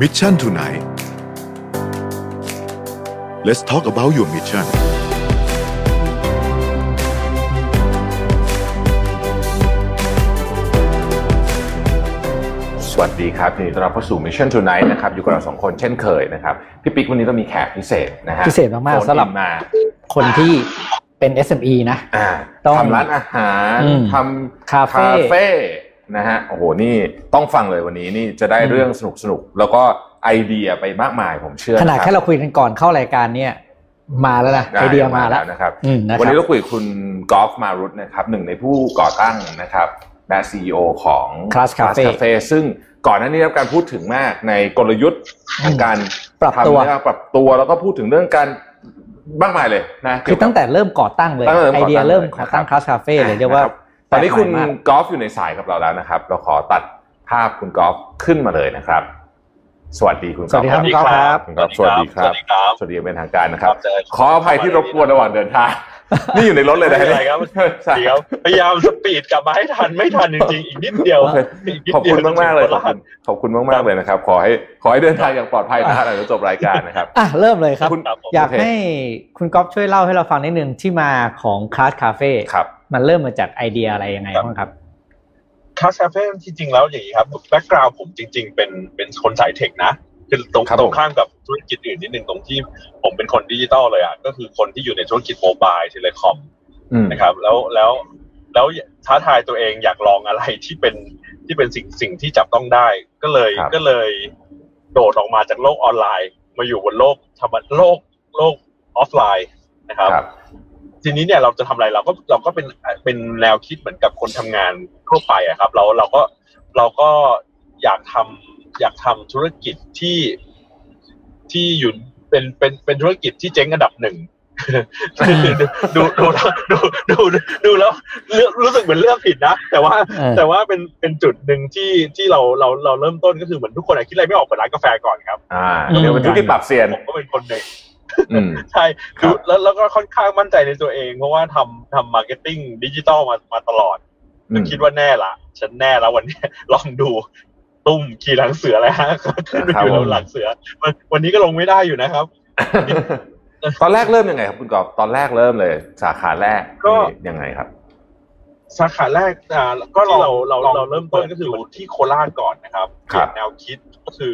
Mission tonight Let's talk about your mission สวัสดีครับยินดีต้อนรับเข้าสู่ Mission Tonight นะครับอยู่กับเราสองคนเช่นเคยนะครับพี่ปิ๊กวันนี้เรามีแขกพิเศษนะฮะพิเศษมากๆโฟนสำหรับอินมาคนที่เป็น SME นะอ่าต้องทำร้านอาหารอืมทำคาเฟ่เฟ่ นะฮะโอ้โหนี่ต้องฟังเลยวันนี้นี่จะได้อืมเรื่องสนุกสนุกๆแล้วก็ไอเดียไปมากมายผมเชื่อขนาดบแค่เราคุยกันก่อนเข้ารายการเนี่ยมาแล้วนะไอเดียมาแล้วนะครับอืมนะควันรับนี้เราคุยกับคุณกอล์ฟมารุตนะครับหนึ่งในผู้ก่อตั้งนะครับและซีอของ Class Cafe Cafe ซึ่งก่อนหน้านี้ได้รับการพูดถึงมากในกลยุทธ์ทางการปรับตัวทำเนี่ยปรับตัวแล้วก็พูดถึงเรื่องการมากมายเลยนะคือตั้งแต่เริ่มก่อตั้งเลยตั้งแต่เริ่มไอก่อตั้งเดียเริ่มเลยก่อตั้งนะครับคลาสคาเฟ่เลยเรียกว่านะครับ ตอนนี้คุณแปลกใหม่มากกอล์ฟอยู่ในสายกับเราแล้วนะครับ เราขอตัดภาพคุณกอล์ฟขึ้นมาเลยนะครับ สวัสดีคุณกสอวัล์สฟดีครับคุณกอล์ฟครับคุณกอล์ฟสวัสดีครับ สวัสดีครับสวัสดีอย่างเป็นทางการนะครับเจอขออภัยที่รบกวนระหว่างเดินทางนี่อยู่ในรถเลยนะไม่เป็นไรครับใช่เดี๋ยวพยายามสปีดกลับมาให้ทันไม่ทันจริงๆอีกนิดเดียวโอเคกนิดขอบดีคุวณมากมากๆเลยขอบจะคุณขอบคุณมากมากๆเลยนะครับ ขอให้ขอให้เดินทางอย่างปลอดภัยนะฮะหลังจากจบรายการนะครับอะเริ่มเลยครับคุณครับผมอยากโอเคให้คุณกอล์ฟช่วยเล่าให้เราฟังนิดนึงที่มาของ Class Cafe ครับ มันเริ่มมาจากไอเดียอะไรยังไงครับบ้างครับ Class Cafe จริงๆแล้วอย่างนี้ครับ background ผมจริง ๆ เป็นเป็นคนสาย tech นะคือตรงครับผมตรงข้ามกับธุรกิจอื่นนิดนึงตรงที่ผมเป็นคนดิจิตอลเลยอะก็คือคนที่อยู่ในธุรกิจ mobile telecom อืมนะครับ แล้วแล้วแล้วท้าทายตัวเองอยากลองอะไรที่เป็นที่เป็นสิ่งสิ่งที่จับต้องได้ ก็เลยครับก็เลยโดดออกมาจากโลกออนไลน์ มาอยู่บนโลกธรรมโลกโลกออฟไลน์นะครับครับ ทีนี้เนี่ยเราจะทำอะไรเราก็เราก็เป็นเป็นแนวคิดเหมือนกับคนทำงานทั่วไปอะครับเราเราก็เราก็อยากทำอยากทำธุรกิจที่ที่อยู่เป็นเป็นเป็นธุรกิจที่เจ๊งอันดับหนึ่งดูดูดูดูดูดูแล้วเลือกรู้สึกเหมือนเลือกผิดนะแต่ว่าเออแต่ว่าเป็นเป็นจุดหนึ่งที่ที่เราเราเราเริ่มต้นก็คือเหมือนทุกคนอะคิดอะไรไม่ออกเปิดร้านกาแฟก่อนครับอ่าอืมเดี๋ยวเป็นธุรกิจปรับเซียนผมก็เป็นคนหนึ่งอืม ใช่ครัคือแล้วแล้วก็ค่อนข้างมั่นใจในตัวเอง เพราะว่าทำทำ marketing digital มามาตลอดอืมคิดว่าแน่ละฉันแน่แล้ววันนี้ลองดูตุ้มขี่หลังเสือแล้วฮะขึ้นไปครับอยู่ผมหลังเสือวันวันนี้ก็ลงไม่ได้อยู่นะครับ ตอนแรกเริ่มยังไงครับคุณกอล์ฟตอนแรกเริ่มเลย สาขาแรกก็นี่ยังไงครับ สาขาแรกอ่าก็เราเราเราเริ่มต้นก็คือที่โคราชก่อนนะครับครัเปลี่ยนแนวคิดก็คือ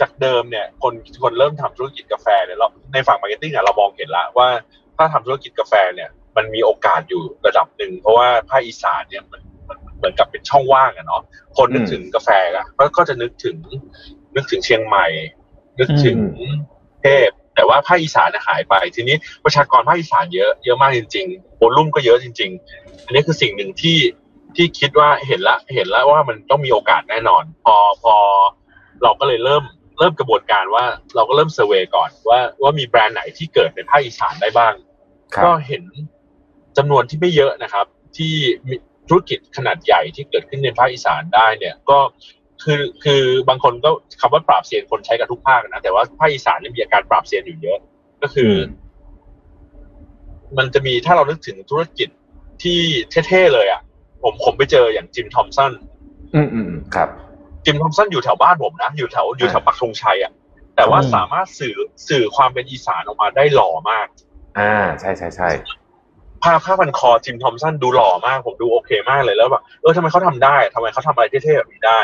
จากเดิมเนี่ยคนคนเริ่มทำธุรกิจกาแฟเนี่ยเราในฝั่ง marketing อะเรามองเห็นแล้วว่าถ้าทำธุรกิจกาแฟเนี่ยมันมีโอกาสอยู่ระดับหนึ่งเพราะว่าภาคอีสานเนี่ยมันมันเหมือนกับเป็นช่องว่างอะเนาะคนนึกอืมถึงกาแฟอะก็ก็จะนึกถึง นึกถึงเชียงใหม่ นึกถึงกรุงเทพแต่ว่าภาคอีสานน่ะหายไป ทีนี้ประชากรภาคอีสานเยอะเยอะมากจริงๆโวลุ่มก็เยอะจริง ๆ อันนี้คือสิ่งหนึ่งที่ที่คิดว่าเห็นละ เห็นแล้วว่ามันต้องมีโอกาสแน่นอน พอพอเราก็เลยเริ่ม เริ่มกระบวนการว่าเราก็เริ่มเซอร์เวยก่อนว่าว่ามีแบรนด์ไหนที่เกิดในภาคอีสานได้บ้างครับก็เห็นจำนวนที่ไม่เยอะนะครับ ที่มีธุรกิจขนาดใหญ่ที่เกิดขึ้นในภาคอีสานได้เนี่ยก็คือคือบางคนก็คำว่าปราบเซียนคนใช้กับทุกภาคนะแต่ว่าภาคอีสานเนี่ยมีอาการปราบเซียนอยู่เยอะ ก็คืออมมันจะมีถ้าเรานึกถึงธุรกิจที่เท่ๆเลยอะ ผมผมไปเจออย่างจิมทอมสันอืมอืมอืมครับ จิมทอมสันอยู่แถวบ้านผมนะ อยู่แถวอยู่แถวปักธงชัยอะแต่ว่าอืมสามารถสื่อสื่อความเป็นอีสานออกมาได้หล่อมาก อ่า ใช่ใช่ใช่ผ้าผ้าพันคอจิมทอมสันดูหล่อมาก ผมดูโอเคมากเลยแล้วแบบเออทำไมเขาทำได้ทำไมเขาทำอะไรเท่ๆแบบนี้ได้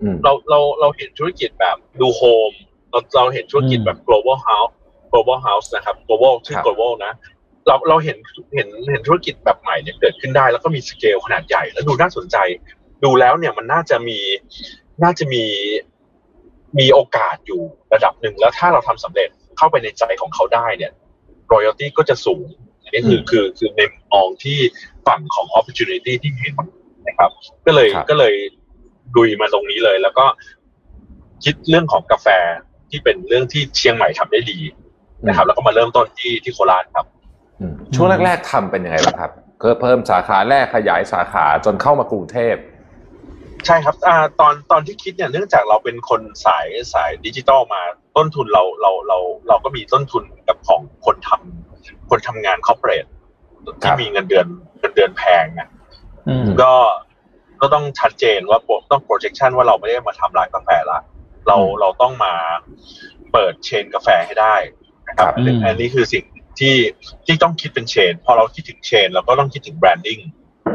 อืมเราเราเราเห็นธุรกิจแบบดูโฮมเราเราเห็นธุรกิจแบบ global house global house นะครับ global ชื่อ global นะเราเราเห็นเห็นเห็นธุรกิจแบบใหม่เนี่ยเกิดขึ้นได้ แล้วก็มีสเกลขนาดใหญ่แล้วดูน่าสนใจ ดูแล้วเนี่ยมันน่าจะมี น่าจะมีมีโอกาสอยู่ระดับหนึ่งแล้วถ้าเราทำสำเร็จเข้าไปในใจของเขาได้เนี่ย royalty ก็จะสูง อันนี้คือคือคือในมุมมองที่ฝั่งของ opportunity ที่เห็นนะครับ ก็เลยครับก็เลยดุยมาตรงนี้เลย แล้วก็คิดเรื่องของกาแฟที่เป็นเรื่องที่เชียงใหม่ทำได้ดีนะครับ แล้วก็มาเริ่มต้นที่ที่โคราชครับอืมช่วงแรก ๆทำเป็นยังไงบ้างครับก็เพิ่มสาขาแรกขยายสาขาจนเข้ามากรุงเทพ ใช่ครับอ่าตอนตอนที่คิดเนี่ยเนื่องจากเราเป็นคนสายสายดิจิตอลมาต้นทุนเราเราเราเราก็มีต้นทุนกับของคนทำคนทำงานคอร์เปอเรทครัที่บมีเงินเดือนเงินเดือนแพงนะอืมก็ก็ต้องชัดเจนว่าต้อง projection ว่าเราไม่ได้มาทำร้านกาแฟละเราอืมเราต้องมา chain กาแฟให้ได้นะครับครับอืมอันนี้คือสิ่งที่ที่ต้องคิดเป็น chain พอเราคิดถึง chain เราก็ต้องคิดถึง branding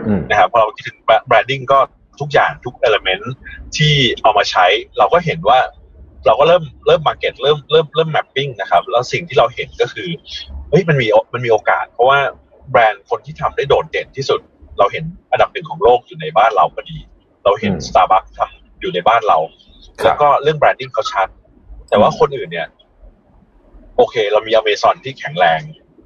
อืมนะครับพอเราคิดถึง branding ก็ ทุกอย่างทุก element ที่เอามาใช้ เราก็เห็นว่าเราก็เริ่มเริ่ม market เริ่มเริ่มเริ่ม mapping นะครับ แล้วสิ่งที่เราเห็นก็คือเฮ้ยมันมีมันมีโอกาส เพราะว่าแบรนด์คนที่ทำได้โดดเด่นที่สุด เราเห็นอันดับหนึ่งของโลกอยู่ในบ้านเราพอดี เราเห็นอืม Starbucks ทำอยู่ในบ้านเราครับแล้วก็เรื่อง branding เขาชัด แต่ว่าคนอื่นเนี่ย โอเค เรามีอเมซอนที่แข็งแรง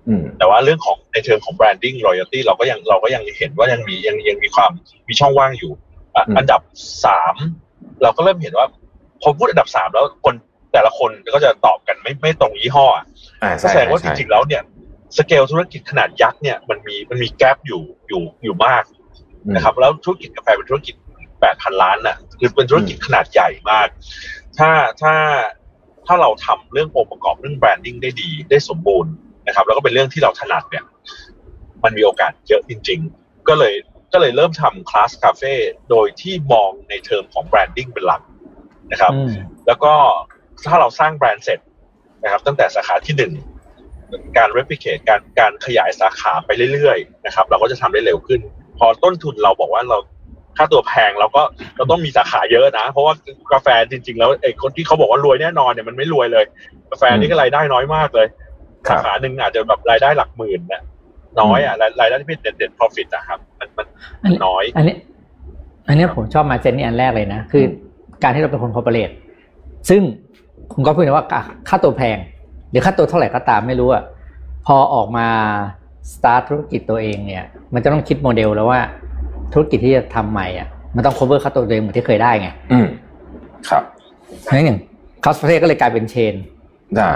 อืมแต่ว่าเรื่องของในเชิงของ branding loyalty เราก็ยังเราก็ยังเห็นว่ายังมียังยังมีความมีช่องว่างอยู่ อะอืมอันดับสามเราก็เริ่มเห็นว่าพอพูดอันดับสามแล้วคนแต่ละคนก็จะตอบกันไม่ไม่ตรงยี่ห้ออะอ่าก็ใช่แสดงว่าใช่จริงๆแล้วเนี่ย สเกลธุรกิจขนาดยักษ์เนี่ยมันมีมันมี gap อยู่อยู่อยู่มากอืมนะครับแล้วธุรกิจกาแฟเป็นธุรกิจแปดพันล้านน่ะคือเป็นธุรกิจขนาดใหญ่มาก ถ้าถ้าถ้าเราทำเรื่ององค์ประกอบเรื่อง branding ได้ดีได้สมบูรณ์นะครับ แล้วก็เป็นเรื่องที่เราถนัดเนี่ย มันมีโอกาสเยอะจริง ๆ ก็เลย ก็เลยเริ่มทำ Class Cafeโดยที่มองในเทอมของ branding เป็นหลักนะครับอืมแล้วก็ถ้าเราสร้างแบรนด์เสร็จนะครับ ตั้งแต่สาขาที่หนึ่งการ replicate การการขยายสาขาไปเรื่อยๆนะครับ เราก็จะทำได้เร็วขึ้น พอต้นทุนเราบอกว่าเราค่าตัวแพงเราก็เราต้องมีสาขาเยอะนะ เพราะว่ากาแฟจริง ๆ แล้วไอ้คนที่เขาบอกว่ารวยแน่นอนเนี่ยมันไม่รวยเลย กาแฟนี่ก็รายได้น้อยมากเลยครับสาขาหนึ่งอาจจะแบบรายได้หลักหมื่นนะ น้อยอะรายรายได้ที่เป็นเด่นเด่น profit นะครับ มันมันอันนี้น้อย อันนี้ อันนี้ผมชอบมาเจนนี่อันแรกเลยนะ คือการที่เราเป็นคน corporate ซึ่งคุณก็พูดนะว่าค่าตัวแพง หรือค่าตัวเท่าไหร่ก็ตามไม่รู้อะพอออกมาสตาร์ทธุรกิจตัวเองเนี่ย มันจะต้องคิดโมเดลแล้วว่า ธุรกิจที่จะทำใหม่อะมันต้อง cover ค่าตัวตัวเองเหมือนที่เคยได้ไง อืมครับเพราะฉะนั้นอย่างคอสประเทศก็เลยกลายเป็น chainได้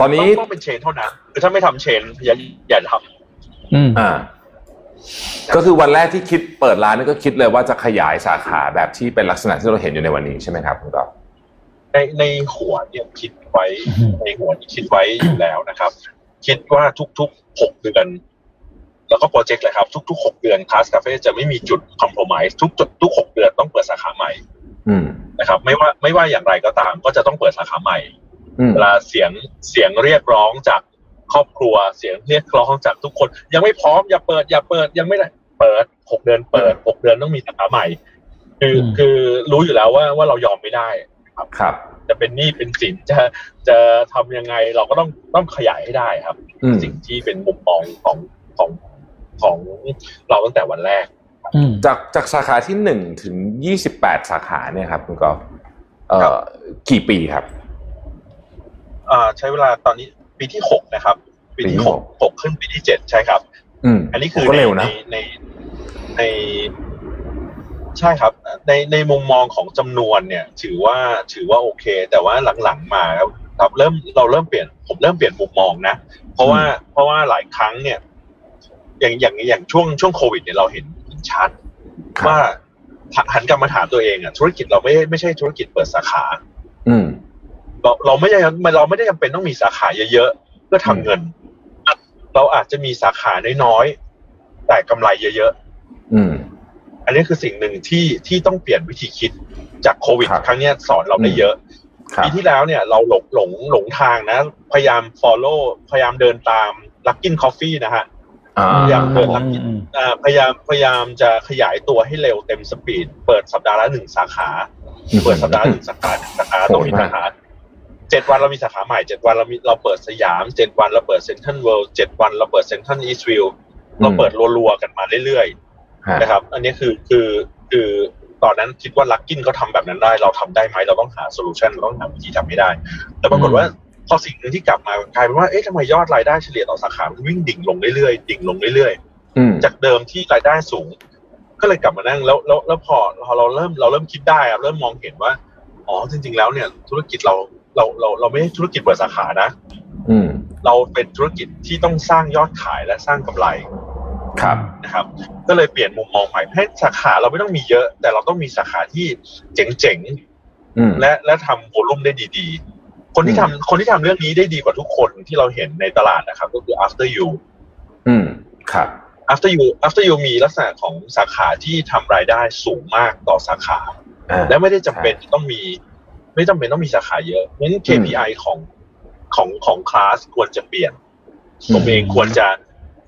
ตอนนี้ต้องต้องเป็นเชนเท่านั้น คือถ้าไม่ทำเชนอย่าอย่าทำอืมอ่า ก็คือวันแรกที่คิดเปิดร้านนี่ก็คิดเลยว่าจะขยายสาขาแบบที่เป็นลักษณะที่เราเห็นอยู่ในวันนี้ใช่ไหมครับคุณก๊อฟในในหัวเนี่ยคิดไว้อืมในหัวนี่คิดไว้อยู่แล้วนะครับ คิดว่าทุกๆหกเดือนแล้วก็โปรเจกต์เลยครับทุกๆหกเดือนคลาสคาเฟ่จะไม่มีจุดคอมโพม s e ทุกจุดทุกหกเดือนต้องเปิดสาขาใหม่อืมนะครับ ไม่ว่าไม่ว่าอย่างไรก็ตาม ก็จะต้องเปิดสาขาใหม่อืมเวลาเสียงเสียงเรียกร้องจาก ครอบครัวเสียงเรียกร้องจากทุกคน ยังไม่พร้อมอย่าเปิดอย่าเปิดยังไม่ได้เปิดหกเดือนเปิดหกเดือนต้องมีสาขาใหม่ คืออืมคือรู้อยู่แล้วว่าว่าเรายอมไม่ได้ครับจะเป็นหนี้เป็นสินจะจะทำยังไงเราก็ต้องต้องขยายให้ได้ครับอืมสิ่งที่เป็นมุมมองของของของเราตั้งแต่วันแรกอืมจากจากสาขาที่หนึ่งถึงยี่สิบแปดสาขาเนี่ยครับคุณก๊อฟเอ่ครัอบกี่ปีครับอ่าใช้เวลาตอนนี้ ปีที่หกนะครับ ปีปีที่ที่หหกกหกขึ้นปีที่เจ็ดใช่ครับ อืมอันนี้คือก็ในเร็วนะในในในใช่ครับ ในในมุมมองของจำนวนเนี่ย ถือว่าถือว่าโอเค แต่ว่าหลังๆมาครับครับเริ่มเราเริ่มเปลี่ยนผมเริ่มเปลี่ยนมุมมองนะ เพราะว่าเพราะว่าหลายครั้งเนี่ย อย่างอย่างอย่างช่วงช่วงโควิดเนี่ยเราเห็นชัดครับว่าหันกลับมาถามตัวเองอะธุรกิจเราไม่ไม่ใช่ธุรกิจเปิดสาขา อืม เราเราไม่ได้เราไม่ได้จำเป็นต้องมีสาขาเยอะๆเพื่อทำเงิน เราอาจจะมีสาขาน้อยๆแต่กำไรเยอะอืมๆอันนี้คือสิ่งหนึ่งที่ที่ต้องเปลี่ยนวิธีคิดจากโควิด ครับครั้งเนี้ยสอนเราได้เยอะครับปีที่แล้วเนี่ย เราหลงหลงหลงทางนะ พยายาม follow พยายามเดินตาม Luckin Coffee นะฮะอ่าพยายามเปิดครับอืมอืมอ่าพยายามพยายามจะขยายตัวให้เร็วเต็ม speed เปิดสัปดาห์ละหนึ่งสาขา เปิดสัปดาห์ละหนึ่งสาขาหนึ่งสาขาต่ออีกสาขา เจ็ดวันเรามีสาขาใหม่เจ็ดวันเรามีเราเปิดสยามเจ็ดวันเราเปิดเซ็นทรัลเวิลด์เจ็ดวันเราเปิดเซ็นทรัลอีสต์วิลล์เราเปิดรัวๆกันมาเรื่อยๆฮะนะครับ อันนี้คือคือคือตอนนั้นคิดว่าลักกินเขาทำแบบนั้นได้ เราทำได้ไหมเราต้องหาโซลูชันเราต้องหาวิธีทำให้ได้ แต่ปรากฏว่าพอสิ่งหนึ่งที่กลับมากลายเป็นว่าเอ๊ะทำไมยอดรายได้เฉลี่ยต่อสาขามันวิ่งดิ่งลงเรื่อยๆดิ่งลงเรื่อยอืมๆจากเดิมที่รายได้สูง ก็เลยกลับมานั่งแล้วแล้วแล้วพอพอเราเริ่มเราเริ่มคิดได้อะเริ่มมองเห็นว่าอ๋อจริง ๆ แล้วเนี่ยธุรกิจเรา เราเราเราไม่ใช่ธุรกิจเปิดสาขานะอืมเราเป็นธุรกิจที่ต้องสร้างยอดขายและสร้างกำไรครับนะครับ ก็เลยเปลี่ยนมุมมองใหม่ให้สาขาเราไม่ต้องมีเยอะ แต่เราต้องมีสาขาที่เจ๋งอืมๆและและทำโวลุ่มได้ดีๆ คนที่ทำคนที่ทำเรื่องนี้ได้ดีกว่าทุกคนที่เราเห็นในตลาดนะครับ ก็คือ after you อืมครับ after you after you มีลักษณะของสาขาที่ทำรายได้สูงมากต่อสาขาอ่าและไม่ได้จำเป็นจะต้องมี ไม่จำเป็นต้องมีสาขาเยอะเพราะฉะนั้น KPI ของของของคลาสควรจะเปลี่ยน ผมเองควรจะ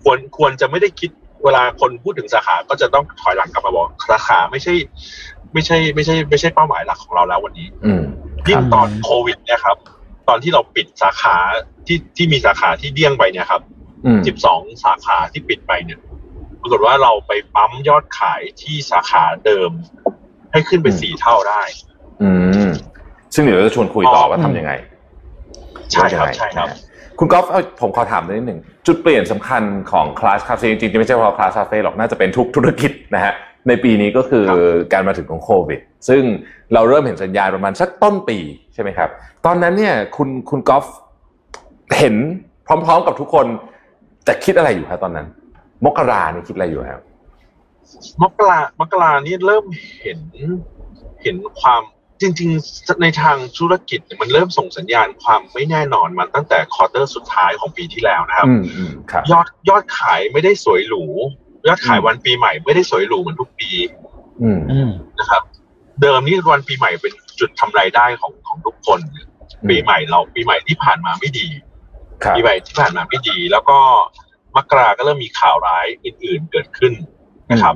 ควรควรจะไม่ได้คิดเวลาคนพูดถึงสาขาก็จะต้องถอยหลังกลับมาบอกสาขาไม่ใช่ ไม่ใช่ ไม่ใช่ ไม่ใช่เป้าหมายหลักของเราแล้ววันนี้อืมยิ่งตอนโควิดเนี่ยครับ ตอนที่เราปิดสาขาที่ที่มีสาขาที่เดี้ยงไปเนี่ยครับอืมสิบสองสาขาที่ปิดไปเนี่ยปรากฏว่าเราไปปั๊มยอดขายที่สาขาเดิม ให้ขึ้นไปสี่เท่าได้อืม ซึ่งเดี๋ยวเราจะชวนคุยต่อว่าทำยังไง ใช่ครับว่ายังไงใช่ครับนะฮะคุณกอล์ฟเอาผมขอถามนิดหนึ่งจุดเปลี่ยนสำคัญของคลาสคาเฟ่จริงๆไม่ใช่เฉพาะคลาสคาเฟ่หรอกน่าจะเป็นทุกธุรกิจนะฮะในปีนี้ก็คือครับการมาถึงของโควิด ซึ่งเราเริ่มเห็นสัญญาณประมาณสักต้นปีใช่ไหมครับ ตอนนั้นเนี่ยคุณคุณกอล์ฟเห็นพร้อม ๆ กับทุกคนแต่คิดอะไรอยู่ครับตอนนั้น มกรานี่คิดอะไรอยู่ครับมกรามกรานี่เริ่มเห็นเห็นความ จริงๆ ในทางธุรกิจเนี่ยมันเริ่มส่งสัญญาณความไม่แน่นอนมาตั้งแต่ควอเตอร์สุดท้ายของปีที่แล้วนะครับอืมอืมครับยอดยอดขายไม่ได้สวยหรู ยอดขายอืมวันปีใหม่ไม่ได้สวยหรูเหมือนทุกปีอืมอืมนะครับ เดิมนี่วันปีใหม่เป็นจุดทำรายได้ของของทุกคน ปีใหม่เราปีใหม่ที่ผ่านมาไม่ดีครับปีใหม่ที่ผ่านมาไม่ดี แล้วก็มกราก็เริ่มมีข่าวร้ายอื่น ๆ เกิดขึ้นนะครับ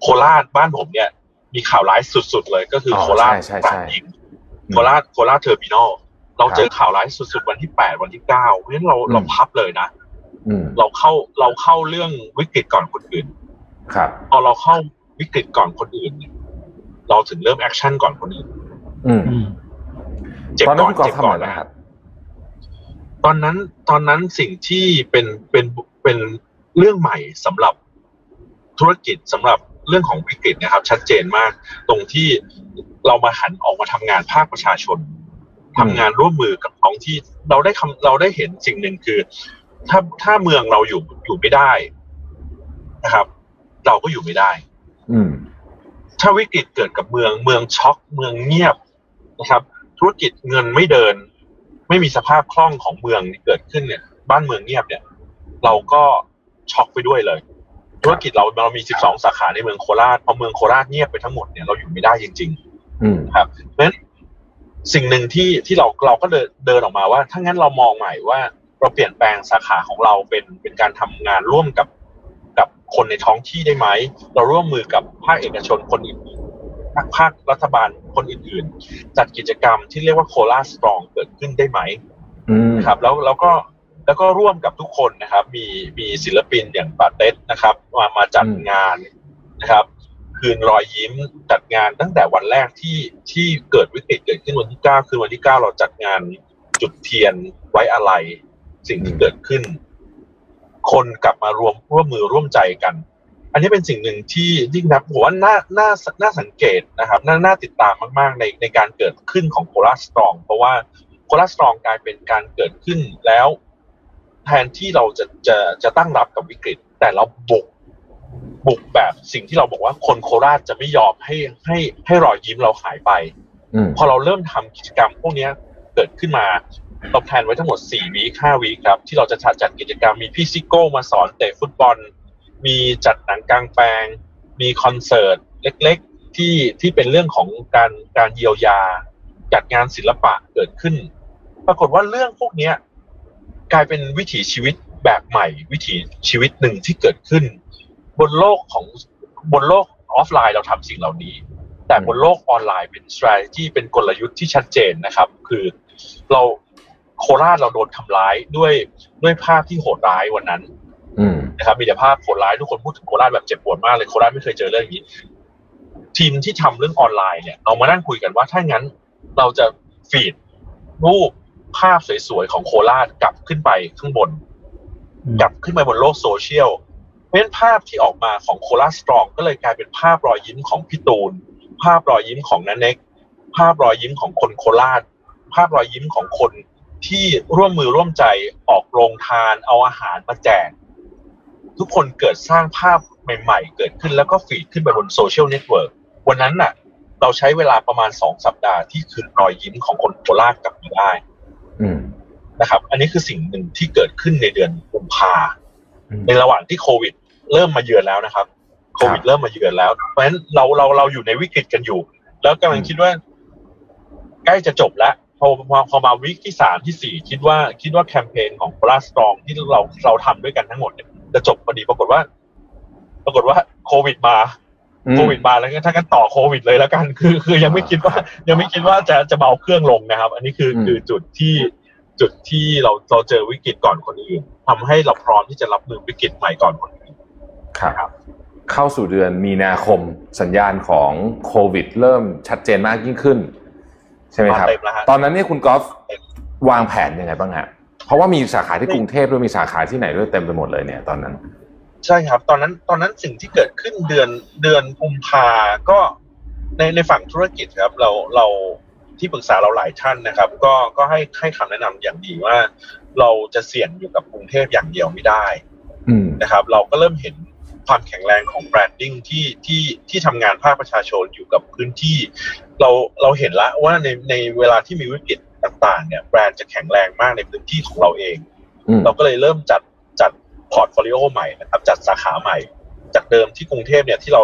โคราชบ้านผมเนี่ย มีข่าวร้ายสุด ๆ เลยก็คือออโคราชใช่กใช่ราดยิงโคราชโคราชเทอร์มินอลเราเจอข่าวร้ายสุด ๆ วันที่แปดวันที่เก้าเพราะฉะนั้นเราอืมเราพับเลยนะอืมเราเข้าเราเข้าเรื่องวิกฤตก่อนคนอื่น ครับพอเราเข้าวิกฤตก่อนคนอื่นเนี่ยเราถึงเริ่มแอคชั่นก่อนคนอื่น อืมอืมเจ็บตอนนั้ก่นอนคุณกอล์เจ็ฟบทำก่อะอนไรนะนะคครัรับบตอนนั้นตอนนั้นสิ่งที่เป็นเป็นเป็นเรื่องใหม่สำหรับธุรกิจสำหรับ เรื่องของวิกฤตนะครับ ชัดเจนมาก ตรงที่เรามาหันออกมาทำงานภาคประชาชนทำงานร่วมมือกับท้องที่เราได้คำเราได้เห็นสิ่งหนึ่งคือ ถ้าถ้าเมืองเราอยู่อยู่ไม่ได้นะครับ เราก็อยู่ไม่ได้ อืมถ้าวิกฤตเกิดกับเมืองเมืองช็อกเมืองเงียบนะครับ ธุรกิจเงินไม่เดิน ไม่มีสภาพคล่องของเมืองเกิดขึ้นเนี่ย บ้านเมืองเงียบเนี่ย เราก็ช็อกไปด้วยเลย ธุรกิจเราเรามี 12 สาขาในเมืองโคราชพอเมืองโคราชเงียบไปทั้งหมดเนี่ยเราอยู่ไม่ได้จริงอืมๆครับเพราะฉะนั้นสิ่งหนึ่งที่ที่เราเราก็เดินเดินออกมาว่า ถ้างั้นเรามองใหม่ว่าเราเปลี่ยนแปลงสาขาของเราเป็นเป็นการทำงานร่วมกับกับคนในท้องที่ได้ไหม เราร่วมมือกับภาคเอกชนคนอื่นๆภาคภาครัฐบาลคนอื่น ๆ จัดกิจกรรมที่เรียกว่าโคราชสตรองเกิดขึ้นได้ไหมอืมนะครับ แล้วแล้วก็ แล้วก็ร่วมกับทุกคนนะครับ มีมีศิลปินอย่างปาเต็ดนะครับ มามาจัดงานนะครับ คืนรอยยิ้มจัดงานตั้งแต่วันแรกที่ที่เกิดวิกฤตเกิดขึ้นวันที่เก้าคือวันที่เก้าเราจัดงานจุดเทียนไว้อะไร สิ่งที่เกิดขึ้น คนกลับมารวมร่วมมือร่วมใจกัน อันนี้เป็นสิ่งหนึ่งที่ยิ่งนับผมว่าน่าน่าน่าสังเกตนะครับน่าน่าติดตามมาก ๆ ในในการเกิดขึ้นของโคราชสตรอง เพราะว่าโคราชสตรองกลายเป็นการเกิดขึ้นแล้ว แทนที่เราจะจะจะตั้งรับกับวิกฤต แต่เราบุกบุกแบบสิ่งที่เราบอกว่าคนโคราชจะไม่ยอมให้ให้ให้รอยยิ้มเราหายไปอืมพอเราเริ่มทำกิจกรรมพวกเนี้ยเกิดขึ้นมาเราแพลนไว้ทั้งหมด4วีค5วีคครับ ที่เราจะจัดกิจกรรมมีพี่ซิโก้มาสอนเตะฟุตบอล มีจัดหนังกลางแปลง มีคอนเสิร์ตเล็กๆที่ที่เป็นเรื่องของการการเยียวยา จัดงานศิลปะเกิดขึ้น ปรากฏว่าเรื่องพวกเนี้ย กลายเป็นวิถีชีวิตแบบใหม่ วิถีชีวิตหนึ่งที่เกิดขึ้น บนโลกของบนโลกออฟไลน์เราทำสิ่งเหล่านี้ แต่บนโลกออนไลน์เป็น strategy เป็นกลยุทธ์ที่ชัดเจนนะครับ คือเราโคราชเราโดนทำร้ายด้วยด้วยภาพที่โหดร้ายวันนั้นอืมนะครับมีแต่ภาพโหดร้ายทุกคนพูดถึงโคราชแบบเจ็บปวดมากเลยโคราชไม่เคยเจอเรื่องอย่างนี้ ทีมที่ทำเรื่องออนไลน์เนี่ยเรามานั่งคุยกันว่าถ้างั้น เราจะฟีดรูป ภาพสวยๆของโคราชกลับขึ้นไปข้างบน กลับขึ้นไปบนโลกโซเชียลเพราะฉะนั้นภาพที่ออกมาของโคราชสตรองก็เลยกลายเป็นภาพรอยยิ้มของพี่ตูน ภาพรอยยิ้มของนันเน็ก ภาพรอยยิ้มของคนโคราช ภาพรอยยิ้มของคนที่ร่วมมือร่วมใจออกโรงทานเอาอาหารมาแจก ทุกคนเกิดสร้างภาพใหม่ๆ เกิดขึ้นแล้วก็ feed ขึ้นไปบนโซเชียลเน็ตเวิร์กวันนั้นน่ะ เราใช้เวลาประมาณสองสัปดาห์ที่คืนรอยยิ้มของคนโคราชกลับมาได้อืม นะครับ อันนี้คือสิ่งหนึ่งที่เกิดขึ้นในเดือนกุมภาอืมในระหว่างที่โควิด เริ่มมาเยือนแล้วนะครับโควิดครับเริ่มมาเยือนแล้ว เพราะฉะนั้นเราเราเราอยู่ในวิกฤตกันอยู่ แล้วกำลังคิดว่า ใกล้จะจบแล้วพอพอพอมาวิกที่สามที่สี่คิดว่าคิดว่าแคมเปญของโ o ลาสตรองที่เราเราทำด้วยกันทั้งหมดเนี่ยจะจบพอดีปรากฏว่า ปรากฏว่าโควิดมาอืม โควิดมาแล้วก็ถ้ากันต่อโควิดเลยแล้วกันคือคือยังไม่คิดว่ายังไม่คิดว่าจะจะเบาเครื่องลงนะครับ อันนี้คืออืมคือจุดที่จุดที่เราเราเจอวิกฤตก่อนคนอื่นทำให้เราพร้อมที่จะรับมือวิกฤตใหม่ก่อนคนอื่นครับ เข้าสู่เดือนมีนาคมสัญญาณของโควิด เริ่มชัดเจนมากยิ่งขึ้น ใช่ไหมครับมาเต็มแล้วฮะตอนนั้นเนี่ยคุณกอล์ฟวางแผนยังไงบ้างฮะเพราะว่ามีสาขาที่กรุงเทพด้วยมีสาขาที่ไหนด้วยเต็มไปหมดเลยเนี่ยตอนนั้น ใช่ครับ ตอนนั้นตอนนั้นสิ่งที่เกิดขึ้นเดือนเดือนกุมภาก็ในในฝั่งธุรกิจครับ เราเราที่ปรึกษาเราหลายท่านนะครับ ก็ก็ให้ให้คำแนะนำอย่างดีว่า เราจะเสี่ยงอยู่กับกรุงเทพอย่างเดียวไม่ได้อืมนะครับ เราก็เริ่มเห็นความแข็งแรงของ branding ที่ที่ที่ทำงานภาคประชาชนอยู่กับพื้นที่ เราเราเห็นละว่าในในเวลาที่มีวิกฤตต่าง ๆ เนี่ยแบรนด์จะแข็งแรงมากในพื้นที่ของเราเองอืมเราก็เลยเริ่มจัดจัด portfolio ใหม่นะครับจัดสาขาใหม่ จากเดิมที่กรุงเทพเนี่ยที่เรา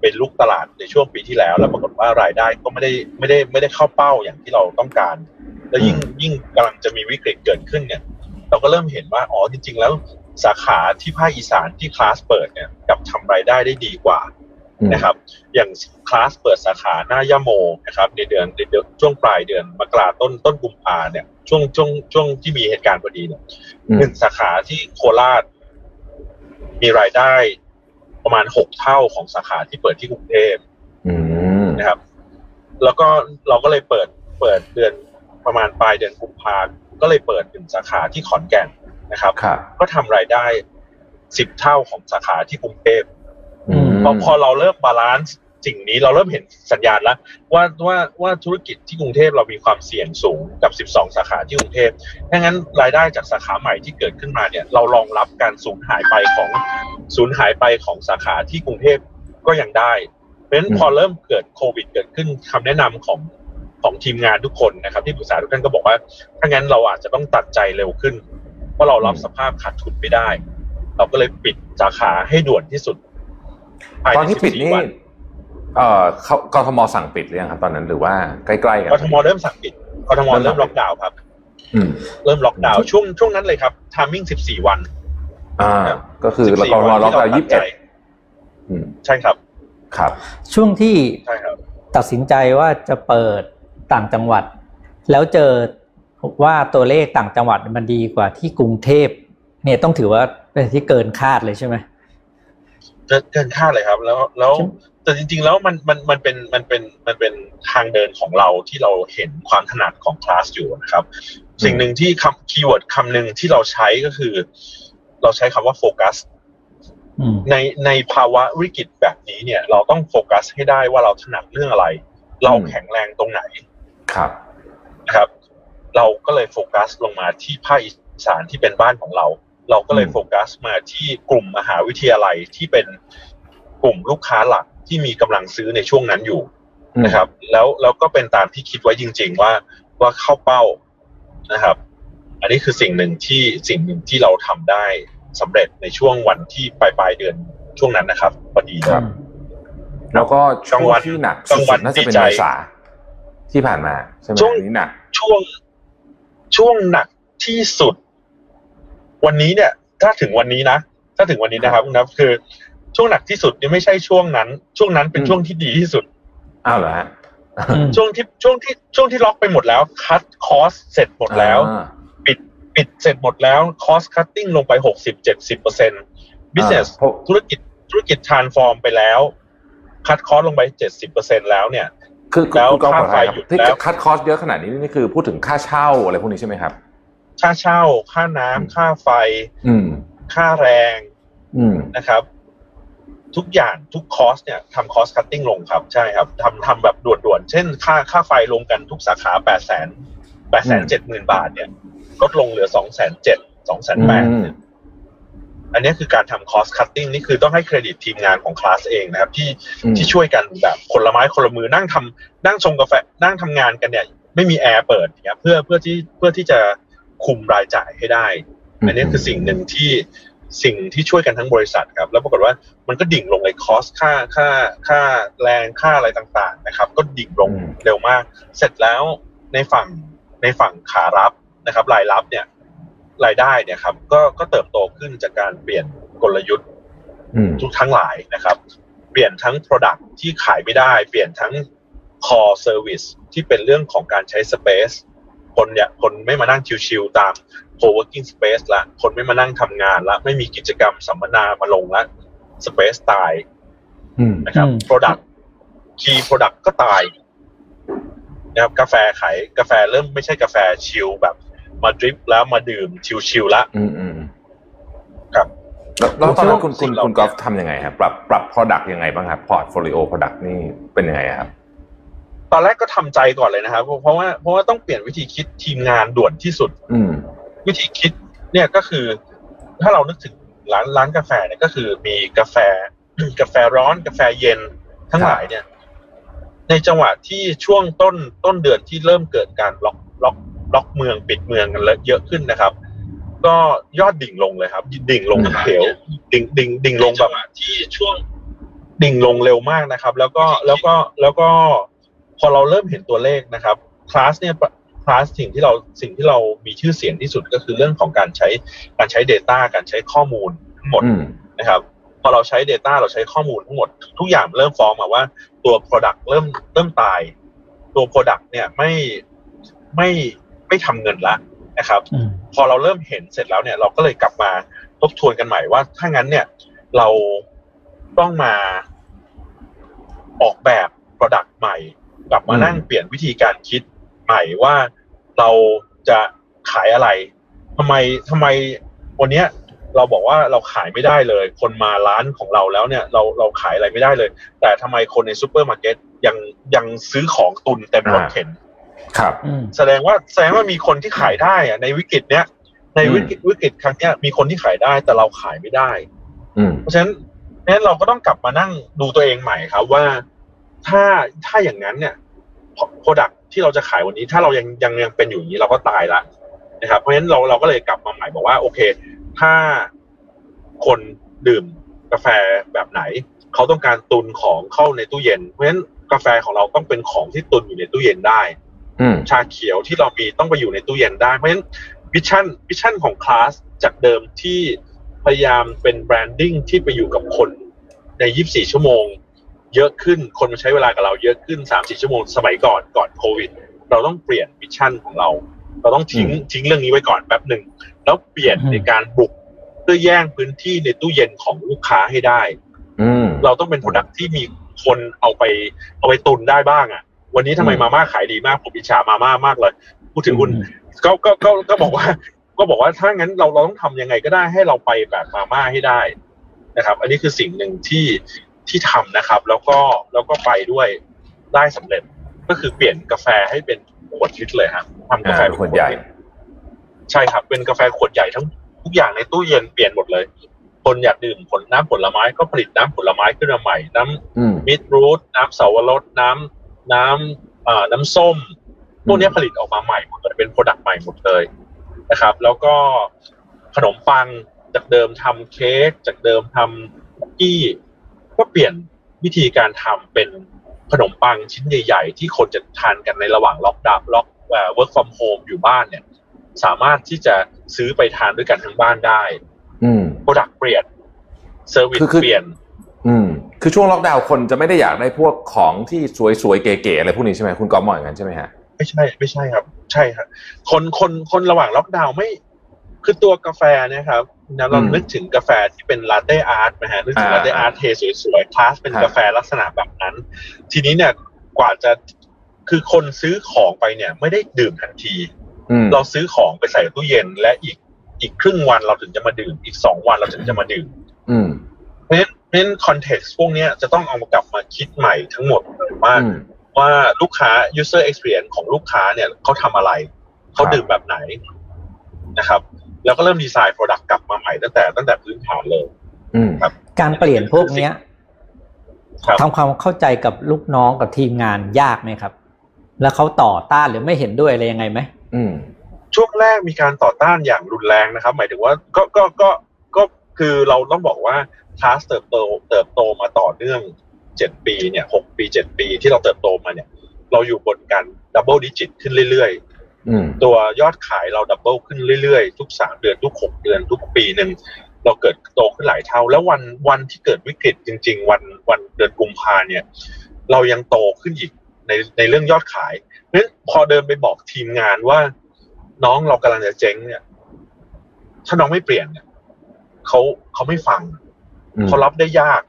เป็นลูกตลาดในช่วงปีที่แล้ว แล้วปรากฏว่ารายได้ก็ไม่ได้ไม่ได้ไม่ได้เข้าเป้าอย่างที่เราต้องการ แล้วยิ่งยิ่งกำลังจะมีวิกฤตเกิดขึ้นเนี่ยเราก็เริ่มเห็นว่าอ๋อจริง ๆ แล้วสาขาที่ภาคอีสานที่คลาสเปิดเนี่ยกลับทำรายได้ได้ดีกว่าอืมนะครับ อย่างคลาสเปิดสาขาหน้ายาโมนะครับในเดือนในเดือนช่วงปลายเดือนมกราต้นต้นกุมภาเนี่ยช่วงช่วงช่วงที่มีเหตุการณ์พอดีเนี่ยอืมหนึ่งสาขาที่โคราช มีรายได้ประมาณหกเท่าของสาขาที่เปิดที่กรุงเทพอืมนะครับ แล้วก็เราก็เลยเปิดเปิดเดือนประมาณปลายเดือนกุมภาก็เลยเปิดหนึ่งสาขาที่ขอนแก่นนะครับครับก็ทำรายได้สิบเท่าของสาขาที่กรุงเทพอืมพอพอเราเริ่ม balance สิ่งนี้เราเริ่มเห็นสัญญาณแล้วว่าว่าว่าธุรกิจที่กรุงเทพเรามีความเสี่ยงสูงกับ 12 สาขาที่กรุงเทพดังนั้นรายได้จากสาขาใหม่ที่เกิดขึ้นมาเนี่ยเรารองรับการสูญหายไปของสูญหายไปของสาขาที่กรุงเทพก็ยังได้ เพราะฉะนั้นอืมพอเริ่มเกิดโควิด เกิดขึ้นคำแนะนำของของทีมงานทุกคนนะครับ ที่ปรึกษาทุกท่านก็บอกว่า ถ้างั้นเราอาจจะต้องตัดใจเร็วขึ้นเพราะเรารับสภาพขาดทุนไม่ได้ เราก็เลยปิดสาขาให้ด่วนที่สุดภายตอนในที่ปิด14นี่วัน เอ่อเขากทมสั่งปิดหรือยังครับ ตอนนั้นหรือว่าใกล้ๆกันกทมเริ่มสั่งปิดกทมเริ่มล็อกดาวน์ครับอืมเริ่มล็อกดาวน์ช่วงช่วงนั้นเลยครับทามมิ่ง14วัน อ่า ก็คือเรา14กทมล็อกที่ดาวน์ยี่สิบตัเอ็ดดใจอืมใช่ครับ ครับ ช่วงที่ใช่ครับตัดสินใจว่าจะเปิดต่างจังหวัด แล้วเจอว่าตัวเลขต่างจังหวัดมันดีกว่าที่กรุงเทพเนี่ยต้องถือว่าเป็นที่เกินคาดเลยใช่ไหม เกินเกินคาดเลยครับ แล้วแล้วใช่แต่จริง ๆ แล้วมันมันมันเป็นมันเป็นมันเป็นทางเดินของเราที่เราเห็นความถนัดของคลาสอยู่นะครับ สิ่งหนึ่งที่คำ keyword คำหนึ่งที่เราใช้ก็คือ เราใช้คำว่าโฟกัสอืมในในภาวะวิกฤตแบบนี้เนี่ย เราต้องโฟกัสให้ได้ว่าเราถนัดเรื่องอะไร เราแข็งแรงตรงไหนครับนะครับ เราก็เลยโฟกัสลงมาที่ภาคอีสานที่เป็นบ้านของเรา เราก็เลยอืมโฟกัสมาที่กลุ่มมหาวิทยาลัยที่เป็นกลุ่มลูกค้าหลักที่มีกำลังซื้อในช่วงนั้นอยู่อืมนะครับ แล้วแล้วก็เป็นตามที่คิดไว้จริง ๆ ว่าว่าเข้าเป้านะครับ อันนี้คือสิ่งหนึ่งที่สิ่งหนึ่งที่เราทำได้สำเร็จในช่วงวันที่ปลายปลายๆเดือนช่วงนั้นนะครับพอดีเลยครับ แล้วก็ช่วงกลางวันที่หนักกลางวัสุนดๆน่าจะเป็นดีใจเมษาที่ผ่านมาใช่ไหมช่วงอันนี้หนักช่วงช่วงหนักที่สุด วันนี้เนี่ย ถ้าถึงวันนี้นะ ถ้าถึงวันนี้นะครับคุณนับคือช่วงหนักที่สุดนี่ไม่ใช่ช่วงนั้น ช่วงนั้นเป็นอืมช่วงที่ดีที่สุดอ้าวเหรอฮะอืมช่วงที่ช่วงที่ช่วงที่ล็อกไปหมดแล้ว cut cost เสร็จหมดแล้วอ่าปิดปิดเสร็จหมดแล้ว cost cutting ลงไปหกสิบเจ็ดสิบเปอร์เซ็นต์ business เพราะธุรกิจธุรกิจ transform ไปแล้ว cut cost ลงไปเจ็ดสิบเปอร์เซ็นแล้วเนี่ย คือแล้วคุณกอล์ฟขอ clarify ถามครับหยุดที่แล้ว cut cost เยอะขนาดนี้นี่คือพูดถึงค่าเช่าอะไรพวกนี้ใช่ไหมครับ ค่าเช่า ค่าน้ำอืมค่าไฟอืมค่าแรงอืมนะครับ ทุกอย่างทุก cost เนี่ยทำ cost cutting ลงครับ ใช่ครับทำทำแบบด่วนๆ เช่น ค่าค่าไฟลงกันทุกสาขาแปดแสนแปดแสนเจ็ดหมื่นบาทเนี่ยลดลงเหลือสองแสนเจ็ดสองแสนแปดอืมอันนี้คือการทำ cost cutting นี่คือต้องให้เครดิตทีมงานของคลาสเองนะครับ ที่อืมที่ช่วยกันแบบคนละไม้คนละมือนั่งทำนั่งชงกาแฟนั่งทำงานกันเนี่ย ไม่มีแอร์เปิดอย่างเงี้ยเพื่อเพื่อที่เพื่อที่จะ คุมรายจ่ายให้ได้ อันนี้คือสิ่งหนึ่งที่สิ่งที่ช่วยกันทั้งบริษัทครับ แล้วปรากฏว่ามันก็ดิ่งลงเลยคอสค่าค่าค่าแรงค่าอะไรต่างๆนะครับ ก็ดิ่งลงอืมเร็วมาก เสร็จแล้วในฝั่งในฝั่งขารับนะครับ รายรับเนี่ยรายได้เนี่ยครับ ก็ก็เติบโตขึ้นจากการเปลี่ยนกลยุทธ์อืมทุกทั้งหลายนะครับ เปลี่ยนทั้ง Product ที่ขายไม่ได้ เปลี่ยนทั้ง Core Service ที่เป็นเรื่องของการใช้ Space คนเนี่ยคนไม่มานั่งชิวๆตาม Co-working Space ละ คนไม่มานั่งทำงานละ ไม่มีกิจกรรมสัมมนามาลงละ Space ตายอืมนะครับอืม Product Key Product ก็ตายนะครับกาแฟขายกาแฟเริ่มไม่ใช่กาแฟชิลแบบ มาดริปแล้วมาดื่มชิลๆละอืมอืมครับแล้วแล้วตอนนั้นคุณสิ่คุณงเหล่าคุณกอล์ฟทำยังไงครับ ปรับปรับ product ยังไงบ้างครับ portfolio product นี่เป็นยังไงครับ ตอนแรกก็ทำใจก่อนเลยนะครับ เพราะว่าเพราะว่าต้องเปลี่ยนวิธีคิดทีมงานด่วนที่สุด อืมวิธีคิดเนี่ยก็คือ ถ้าเรานึกถึงร้านร้านกาแฟเนี่ยก็คือมีกาแฟ กาแฟร้อนกาแฟเย็นทั้งหลายเนี่ย ในจังหวะที่ช่วงต้นต้นเดือนที่เริ่มเกิดการล็อกล็อกล็อกเมืองปิดเมืองกันเยอะขึ้นนะครับ ก็ยอดดิ่งลงเลยครับ ดิ่งลงทั้งเหวดิ่งดิ่งดิ่งลงแบบที่ช่วงดิ่งลงเร็วมากนะครับ แล้วก็แล้วก็แล้วก็ พอเราเริ่มเห็นตัวเลขนะครับคลาสเนี่ยคลาสสิ่งที่เราสิ่งที่เรามีชื่อเสียงที่สุดก็คือเรื่องของการใช้การใช้ Data การใช้ข้อมูลทั้งหมดอืมนะครับพอเราใช้ Data เราใช้ข้อมูลทั้งหมด ทุกอย่างเริ่มฟ้องมาว่าตัว Product เริ่มเริ่มตาย ตัว Product เนี่ยไม่ไม่ไม่ทำเงินละนะครับอืมพอเราเริ่มเห็นเสร็จแล้วเนี่ย เราก็เลยกลับมาทบทวนกันใหม่ว่า ถ้างั้นเนี่ย เราต้องมาออกแบบ Product ใหม่ กลับมาอืมนั่งเปลี่ยนวิธีการคิดใหม่ว่าเราจะขายอะไรทำไมทำไมวันเนี้ยเราบอกว่าเราขายไม่ได้เลย คนมาร้านของเราแล้วเนี่ย เราเราขายอะไรไม่ได้เลย แต่ทำไมคนในซูเปอร์มาร์เก็ตยังยังซื้อของตุนเต็มรถเข็น ครับอืมแสดงว่าแสดงว่ามีคนที่ขายได้อะในวิกฤตเนี้ยในวิกฤตวิกฤตครั้งเนี้ยมีคนที่ขายได้แต่เราขายไม่ได้อืมเพราะฉะนั้นเพราะฉะนั้นเราก็ต้องกลับมานั่งดูตัวเองใหม่ครับว่า ถ้าถ้าอย่างนั้นเนี่ย product ที่เราจะขายวันนี้ ถ้าเรายังยังยังเป็นอยู่อย่างนี้เราก็ตายละนะครับเพราะฉะนั้นเราเราก็เลยกลับมาใหม่บอกว่า โอเค ถ้าคนดื่มกาแฟแบบไหน เขาต้องการตุนของเข้าในตู้เย็น เพราะฉะนั้นกาแฟของเราต้องเป็นของที่ตุนอยู่ในตู้เย็นได้อืมชาเขียวที่เรามีต้องไปอยู่ในตู้เย็นได้ เพราะฉะนั้น vision vision ของคลาสจากเดิมที่พยายามเป็น branding ที่ไปอยู่กับคนใน 24 ชั่วโมง เยอะขึ้นคนมาใช้เวลากับเราเยอะขึ้น3-4ชั่วโมงสมัยก่อนก่อนโควิด เราต้องเปลี่ยน vision ของเรา เราต้องทิ้งทิ้งเรื่องนี้ไว้ก่อนแป๊บหนึ่งแล้วเปลี่ยนอืมในการบุกเพื่อแย่งพื้นที่ในตู้เย็นของลูกค้าให้ได้อืมเราต้องเป็นผลักที่มีคนเอาไป เอาไปตุนได้บ้างอะ วันนี้ทำไมอืมมาม่าขายดีมากผมอิจฉามาม่ามากเลยพูดถึงคุณอืมก็ก็ก็ก็บอกว่า ก็บอกว่าถ้างั้นเราเราต้องทำยังไงก็ได้ให้เราไปแบบมาม่าให้ได้นะครับ อันนี้คือสิ่งหนึ่งที่ ที่ทำนะครับ แล้วก็แล้วก็ไปด้วยได้สำเร็จ ก็คือเปลี่ยนกาแฟให้เป็นขวดลิตรเลยครับทำกาอ่าแฟเป็นขวดใหญ่ ใช่ครับ เป็นกาแฟขวดใหญ่ทั้งทุกอย่างในตู้เย็นเปลี่ยนหมดเลย คนอยากดื่มผลน้ำผลไม้ก็ผลิตน้ำผลไม้ขึ้นมาใหม่ น้ำอืมมิตรรูทน้ำเสาวรสน้ำน้ำเอ่อน้ำส้มพวกเนี้ยผลิตออกมาใหม่หมดเลยเป็นโปรดักต์ใหม่หมดเลยนะครับ แล้วก็ขนมปังจากเดิมทำเค้กจากเดิมทำคุก กี้ก็เปลี่ยนวิธีการทำเป็นขนมปังชิ้นใหญ่ ๆ ที่คนจะทานกันในระหว่างล็อกดาวน์ล็อกเอ่อ work from home อยู่บ้านเนี่ย สามารถที่จะซื้อไปทานด้วยกันทั้งบ้านได้ อืม product เปลี่ยน service คือคือเปลี่ยน อืม คือช่วงล็อกดาวน์คนจะไม่ได้อยากได้พวกของที่สวยๆเก๋ๆอะไรพวกนี้ใช่ไหมคุณกอล์ฟมองอย่างนั้นใช่ไหมฮะไม่ใช่ ไม่ใช่ครับ ใช่ครับคนคนคนระหว่างล็อกดาวน์ไม่ คือตัวกาแฟเนะครับนะเราอืมนึกถึงกาแฟที่เป็น latte art นะฮะนึกถึงอ่า latte art เทสวยๆคลาสเป็น craft กาแฟลักษณะแบบนั้น ทีนี้เนี่ยกว่าจะคือคนซื้อของไปเนี่ย ไม่ได้ดื่มทันทีอืมเราซื้อของไปใส่ตู้เย็นและอีกอีกครึ่งวันเราถึงจะมาดื่ม อีกสองวันเราถึงจะมาดื่มอืมเพราะฉะนั้นเพราะฉะนั้น context พวกเนี้ยจะต้องเอามากลับมาคิดใหม่ทั้งหมดเลยว่าอืมว่าลูกค้า user experience ของลูกค้าเนี่ยเขาทำอะไร เขาดื่มแบบไหนนะครับ แล้วก็เริ่มดีไซน์ product กลับมาใหม่ตั้งแต่ตั้งแต่พื้นฐานเลยอืมการเปลี่ยนพวกเนี้ยครับทำความเข้าใจกับลูกน้องกับทีมงานยากไหมครับ แล้วเขาต่อต้านหรือไม่เห็นด้วยอะไรยังไงไหมอืม ช่วงแรกมีการต่อต้านอย่างรุนแรงนะครับ หมายถึงว่าก็ก็ก็ก็คือเราต้องบอกว่าคลาสเติบโตเติบโตมาต่อเนื่องเจ็ดปีเนี่ยหกปีเจ็ดปีที่เราเติบโตมาเนี่ย เราอยู่บนการ double digit ขึ้นเรื่อยอืมๆ ตัวยอดขายเรา double ขึ้นเรื่อยๆ ทุกสามเดือนทุกหกเดือนทุกปีหนึ่งเราเกิดโตขึ้นหลายเท่า แล้ววันวันที่เกิดวิกฤตจริง ๆ วันวันเดือนกุมภาเนี่ย เรายังโตขึ้นอีกในในเรื่องยอดขายเพราะฉะนั้นพอเดินไปบอกทีมงานว่า น้องเรากำลังจะเจ๊งเนี่ย ถ้าน้องไม่เปลี่ยนเนี่ยเขาเขาไม่ฟังอืมเขารับได้ยาก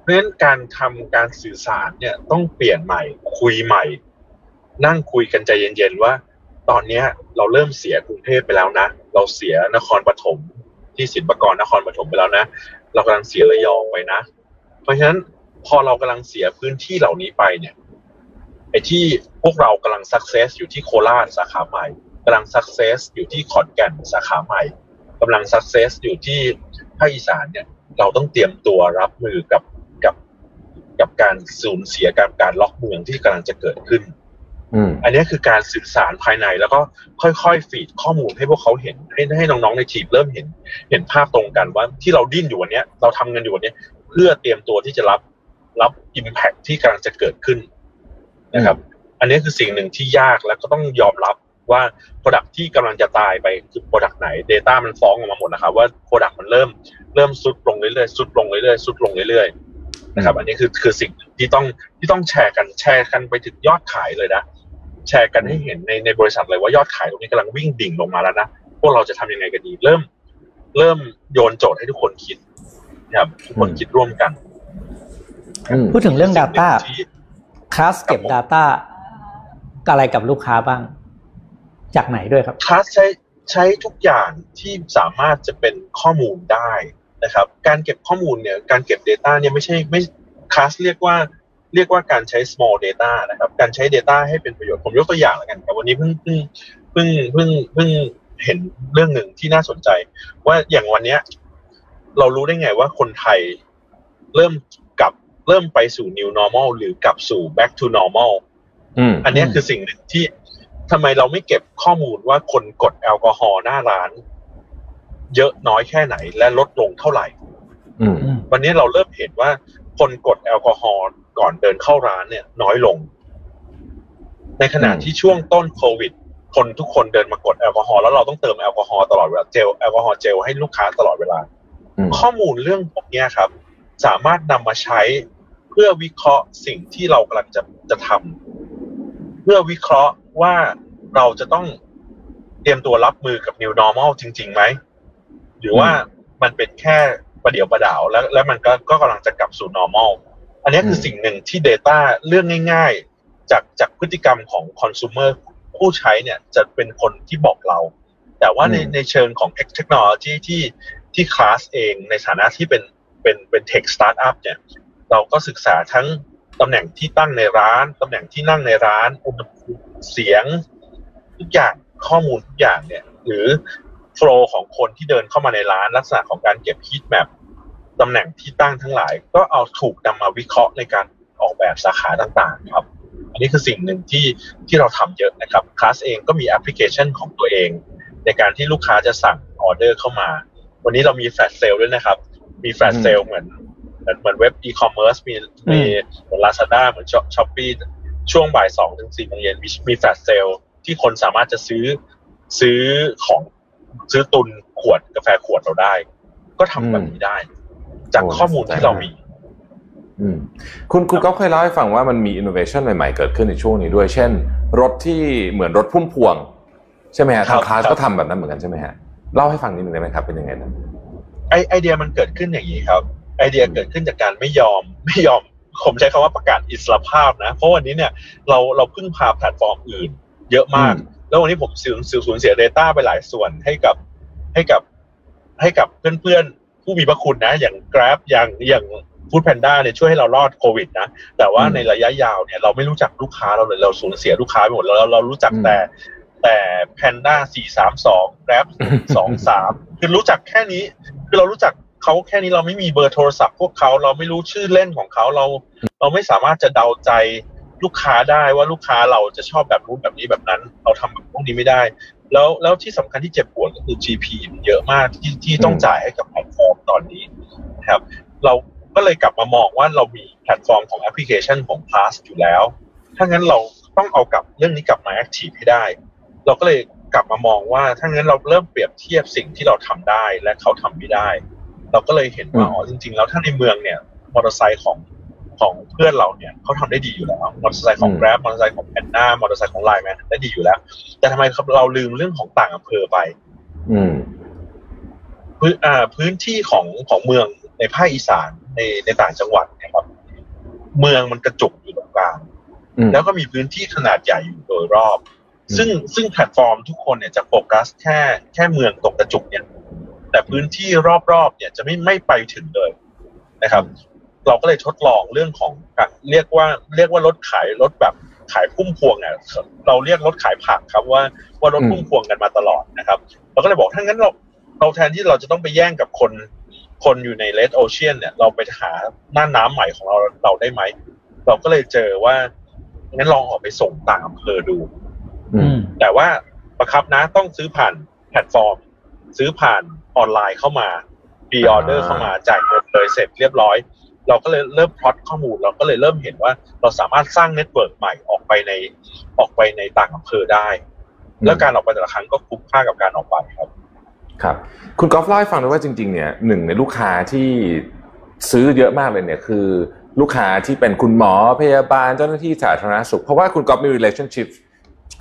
เพราะฉะนั้นการทำการสื่อสารเนี่ย ต้องเปลี่ยนใหม่ คุยใหม่ นั่งคุยกันใจเย็นๆว่า ตอนเนี้ยเราเริ่มเสียกรุงเทพไปแล้วนะ เราเสียนครปฐมที่สินปกรนครปฐมไปแล้วนะ เรากำลังเสียระยองไปนะ เพราะฉะนั้นพอเรากำลังเสียพื้นที่เหล่านี้ไปเนี่ยไอ้ที่พวกเรากำลังสักเซสอยู่ที่โคราชสาขาใหม่กำลังสักเซสอยู่ที่ขอนแก่นสาขาใหม่กำลังสักเซสอยู่ที่ภาคอีสานเนี่ยเราต้องเตรียมตัวรับมือกับกับกับการสูญเสียการการล็อกเมืองที่กำลังจะเกิดขึ้น อืมอันนี้คือการสื่อสารภายในแล้วก็ค่อยๆฟีดข้อมูลให้พวกเขาเห็นให้ให้น้องๆในทีมเริ่มเห็น เห็นภาพตรงกันว่าที่เราดิ้นอยู่วันเนี้ยเราทำกันอยู่วันเนี้ยเพื่อเตรียมตัวที่จะรับรับอิมแพคที่กำลังจะเกิดขึ้นนะครับ อันนี้คือสิ่งหนึ่งที่ยากแล้วก็ต้องยอมรับว่า Product ที่กำลังจะตายไปคือ Product ไหน Data มันฟ้องออกมาหมดนะครับว่า Product มันเริ่มเริ่มซุดลงเรื่อยๆซุดลงเรื่อยๆซุดลงเรื่อยๆ นะครับ อันนี้คือคือสิ่งที่ต้องที่ต้องแชร์กันแชร์กันไปถึงยอดขายเลยนะ แชร์กันให้เห็นในในบริษัทเลยว่ายอดขายตรงนี้กำลังวิ่งดิ่งลงมาแล้วนะพวกเราจะทำยังไงกันดี เริ่ม เริ่มโยนโจทย์ให้ทุกคนคิดนะครับทุกคนคิดร่วมกันอืมพูดถึงเรื่อง Data ที่คลาสเก็บครับผม Data อะไรกับลูกค้าบ้าง จากไหนด้วยครับคลาสใช้ใช้ทุกอย่างที่สามารถจะเป็นข้อมูลได้ นะครับ การเก็บข้อมูลเนี่ยการเก็บ Data เนี่ยไม่ใช่ไม่คลาสเรียกว่าเรียกว่าการใช้ small data นะครับ การใช้ Data ให้เป็นประโยชน์ ผมยกตัวอย่างแล้วกันครับวันนี้เพิ่งเพิ่งเพิ่งเพิ่งเพิ่งเห็นเรื่องหนึ่งที่น่าสนใจ ว่าอย่างวันเนี้ยเรารู้ได้ไงว่าคนไทยเริ่มกลับเริ่มไปสู่ new normal หรือกลับสู่ back to normal อืมอันเนี้ยคือสิ่งหนึ่งที่ทำไมเราไม่เก็บข้อมูลว่าคนกดแอลกอฮอล์หน้าร้าน เยอะน้อยแค่ไหนและลดลงเท่าไหร่อืมวันนี้เราเริ่มเห็นว่าคนกดแอลกอฮอล์ก่อนเดินเข้าร้านเนี่ย น้อยลง ในขณะอืมที่ช่วงต้นโควิด คนทุกคนเดินมากดแอลกอฮอล์แล้วเราต้องเติมแอลกอฮอล์ตลอดเวลาเจลแอลกอฮอล์เจลให้ลูกค้าตลอดเวลาอืมข้อมูลเรื่องพวกเนี้ยครับ สามารถนำมาใช้เพื่อวิเคราะห์สิ่งที่เรากำลังจะจะทำเพื่อวิเคราะห์ว่าเราจะต้องเตรียมตัวรับมือกับ new normal จริงๆไหม หรือว่ามันเป็นแค่ประเดี๋ยวประดาวแล้ว แล้วมันก็ก็กำลังจะกลับสู่ normal อันนี้คืออืมสิ่งหนึ่งที่ Data เรื่องง่าย ๆ จากจากพฤติกรรมของ consumer ผู้ใช้เนี่ยจะเป็นคนที่บอกเรา แต่ว่าในอืมในเชิงของเทคโนโลยีที่ที่คลาสเองในฐานะที่เป็นเป็นเป็น tech startup เนี่ย เราก็ศึกษาทั้งตำแหน่งที่ตั้งในร้านตำแหน่งที่นั่งในร้านอุณหภูมิเสียง ทุกอย่างข้อมูลทุกอย่างเนี่ย หรือ flow ของคนที่เดินเข้ามาในร้านลักษณะของการเก็บ heat map ตำแหน่งที่ตั้งทั้งหลาย ก็เอาถูกนำมาวิเคราะห์ในการออกแบบสาขาต่างๆครับ อันนี้คือสิ่งหนึ่งที่ที่เราทำเยอะนะครับคลาสเองก็มีแอปพลิเคชันของตัวเอง ในการที่ลูกค้าจะสั่งออเดอร์เข้ามา วันนี้เรามี flash sale ด้วยนะครับ มี flash sale เหมือนเหมือนเหมือนเว็บอีคอมเมิร์ซมีมีเหมือนลาซาด้าเหมือน Shopee ช่วงบ่ายสองถึงสี่โมงเย็นมีมี flash sale ที่คนสามารถจะซื้อซื้อของ ซื้อตุนขวดกาแฟขวดเราได้ ก็ทำแบบนี้ได้ จากโอ้ข้อมูลที่เรามีอืมคุณคุณก็เคยเล่าให้ฟังว่ามันมีอินโนเวชันใหม่ๆ เกิดขึ้นในช่วงนี้ด้วย เช่น รถที่เหมือนรถพุ่มพวง ใช่ไหมฮะครับก็ทำแบบนั้นเหมือนกันใช่ไหมฮะเล่าให้ฟังนิดนึงได้ไหมครับ เป็นยังไงนะไอไอเดียมันเกิดขึ้นอย่างนี้ครับ ไอเดียเกิดขึ้นจากการไม่ยอมไม่ยอมผมใช้คำว่าประกาศอิสรภาพนะ เพราะวันนี้เนี่ยเราเราพึ่งพาแพลตฟอร์มอื่น เยอะมากอืม แล้ววันนี้ผมสูญสูญสูญเสีย Data ไปหลายส่วนให้กับให้กับให้กับเพื่อนๆ ผู้มีพระคุณนะ อย่าง Grab อย่างอย่าง Food Panda เนี่ยช่วยให้เรารอดโควิดนะแต่ว่าอืมในระยะยาวเนี่ยเราไม่รู้จักลูกค้าเราเลยเราสูญเสียลูกค้าไปหมดแล้วเราเรารู้จักอืมแต่แต่ Panda สี่สามสอง Grab สองสามคือรู้จักแค่นี้ คือเรารู้จักเขาแค่นี้เราไม่มีเบอร์โทรศัพท์พวกเขาเราไม่รู้ชื่อเล่นของเขาเรา เราไม่สามารถจะเดาใจ ลูกค้าได้ว่าลูกค้าเราจะชอบแบบนู้นแบบนี้แบบนั้น เราทำแบบพวกนี้ไม่ได้ แล้วแล้วที่สำคัญที่เจ็บปวดก็คือ GP มันเยอะมากที่ที่ต้องอืมจ่ายให้กับแพลตฟอร์มตอนนี้นะครับ เราก็เลยกลับมามองว่าเรามีแพลตฟอร์มของแอปพลิเคชันของ Class อยู่แล้ว ถ้างั้นเราต้องเอากลับเรื่องนี้กลับมา active ให้ได้ เราก็เลยกลับมามองว่าถ้างั้นเราเริ่มเปรียบเทียบสิ่งที่เราทำได้และเขาทำไม่ได้ เราก็เลยเห็นว่าอืมอ๋อจริง ๆ แล้วถ้าในเมืองเนี่ยมอเตอร์ไซค์ของ ของเพื่อนเราเนี่ยเขาทำได้ดีอยู่แล้วมอเตอร์ไซค์ของ Grab มอเตอร์ไซค์ของแพนด้ามอเตอร์ไซค์ของ LINE MAN ได้ดีอยู่แล้ว แต่ทำไมครับเราลืมเรื่องของต่างอำเภอไป อืมพื้นอ่าพื้นที่ของของเมืองในภาคอีสานในในต่างจังหวัดเนะครับ เมืองมันกระจุกอยู่ตรงกลางอืมแล้วก็มีพื้นที่ขนาดใหญ่อยู่โดยรอบอืมซึ่งซึ่งแพลตฟอร์มทุกคนเนี่ยจะโฟกัสแค่แค่เมืองตรงกระจุกเนี่ย แต่พื้นที่รอบๆเนี่ยจะไม่ไม่ไปถึงเลยนะครับ เราก็เลยทดลองเรื่องของการเรียกว่าเรียกว่ารถขายรถแบบขายพุ่มพวงอะเราเรียกรถขายผักครับว่าว่ารถพุ่มพวงกันมาตลอดนะครับเราก็เลยบอกถ้างั้นเราเราแทนที่เราจะต้องไปแย่งกับคน คนอยู่ใน red ocean เนี่ยเราไปหาน่านน้ำใหม่ของเราเราได้ไหม เราก็เลยเจอว่างั้นลองออกไปส่งต่างอำเภอดูอือืมมแต่ว่าประครับนะต้องซื้อผ่านแพลตฟอร์ม ซื้อผ่านออนไลน์เข้ามา pre-order เข้ามาจ่ายเงินเลยเสร็จเรียบร้อย เราก็เลยเริ่มพล็อตข้อมูล เราก็เลยเริ่มเห็นว่าเราสามารถสร้าง network ใหม่ออกไปในออกไปในต่างอำเภอได้ แล้วการออกไปแต่ละครั้งก็คุ้มค่ากับการออกไปครับ ครับ คุณกอล์ฟเล่าให้ฟังด้วยว่าจริง ๆ เนี่ยหนึ่งในลูกค้าที่ซื้อเยอะมากเลยเนี่ยคือลูกค้าที่เป็นคุณหมอพยาบาลเจ้าหน้าที่สาธารณสุข เพราะว่าคุณกอล์ฟมี relationship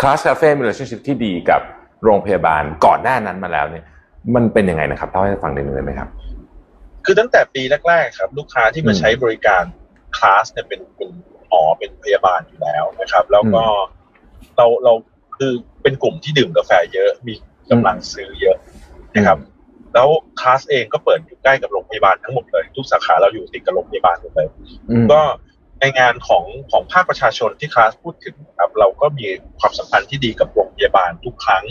Class Cafe มี relationship ที่ดีกับโรงพยาบาลก่อนหน้านั้นมาแล้วเนี่ย มันเป็นยังไงนะครับเล่าให้ฟังหนึ่งเลยไหมครับ คือตั้งแต่ปีแรกๆครับ ลูกค้าที่มาอืมใช้บริการคลาสเนี่ยเป็นเป็นหมอเป็นพยาบาลอยู่แล้วนะครับ แล้วก็เราเราคือเป็นกลุ่มที่ดื่มกาแฟเยอะมีกำลังซื้อเยอะนะครับ แล้วคลาสเองก็เปิดอยู่ใกล้กับโรงพยาบาลทั้งหมดเลย ทุกสาขาเราอยู่ติดกับโรงพยาบาลหมดเลยอืมก็ในงานของของภาคประชาชนที่คลาสพูดถึงนะครับ เราก็มีความสัมพันธ์ที่ดีกับโรงพยาบาลทุกครั้ง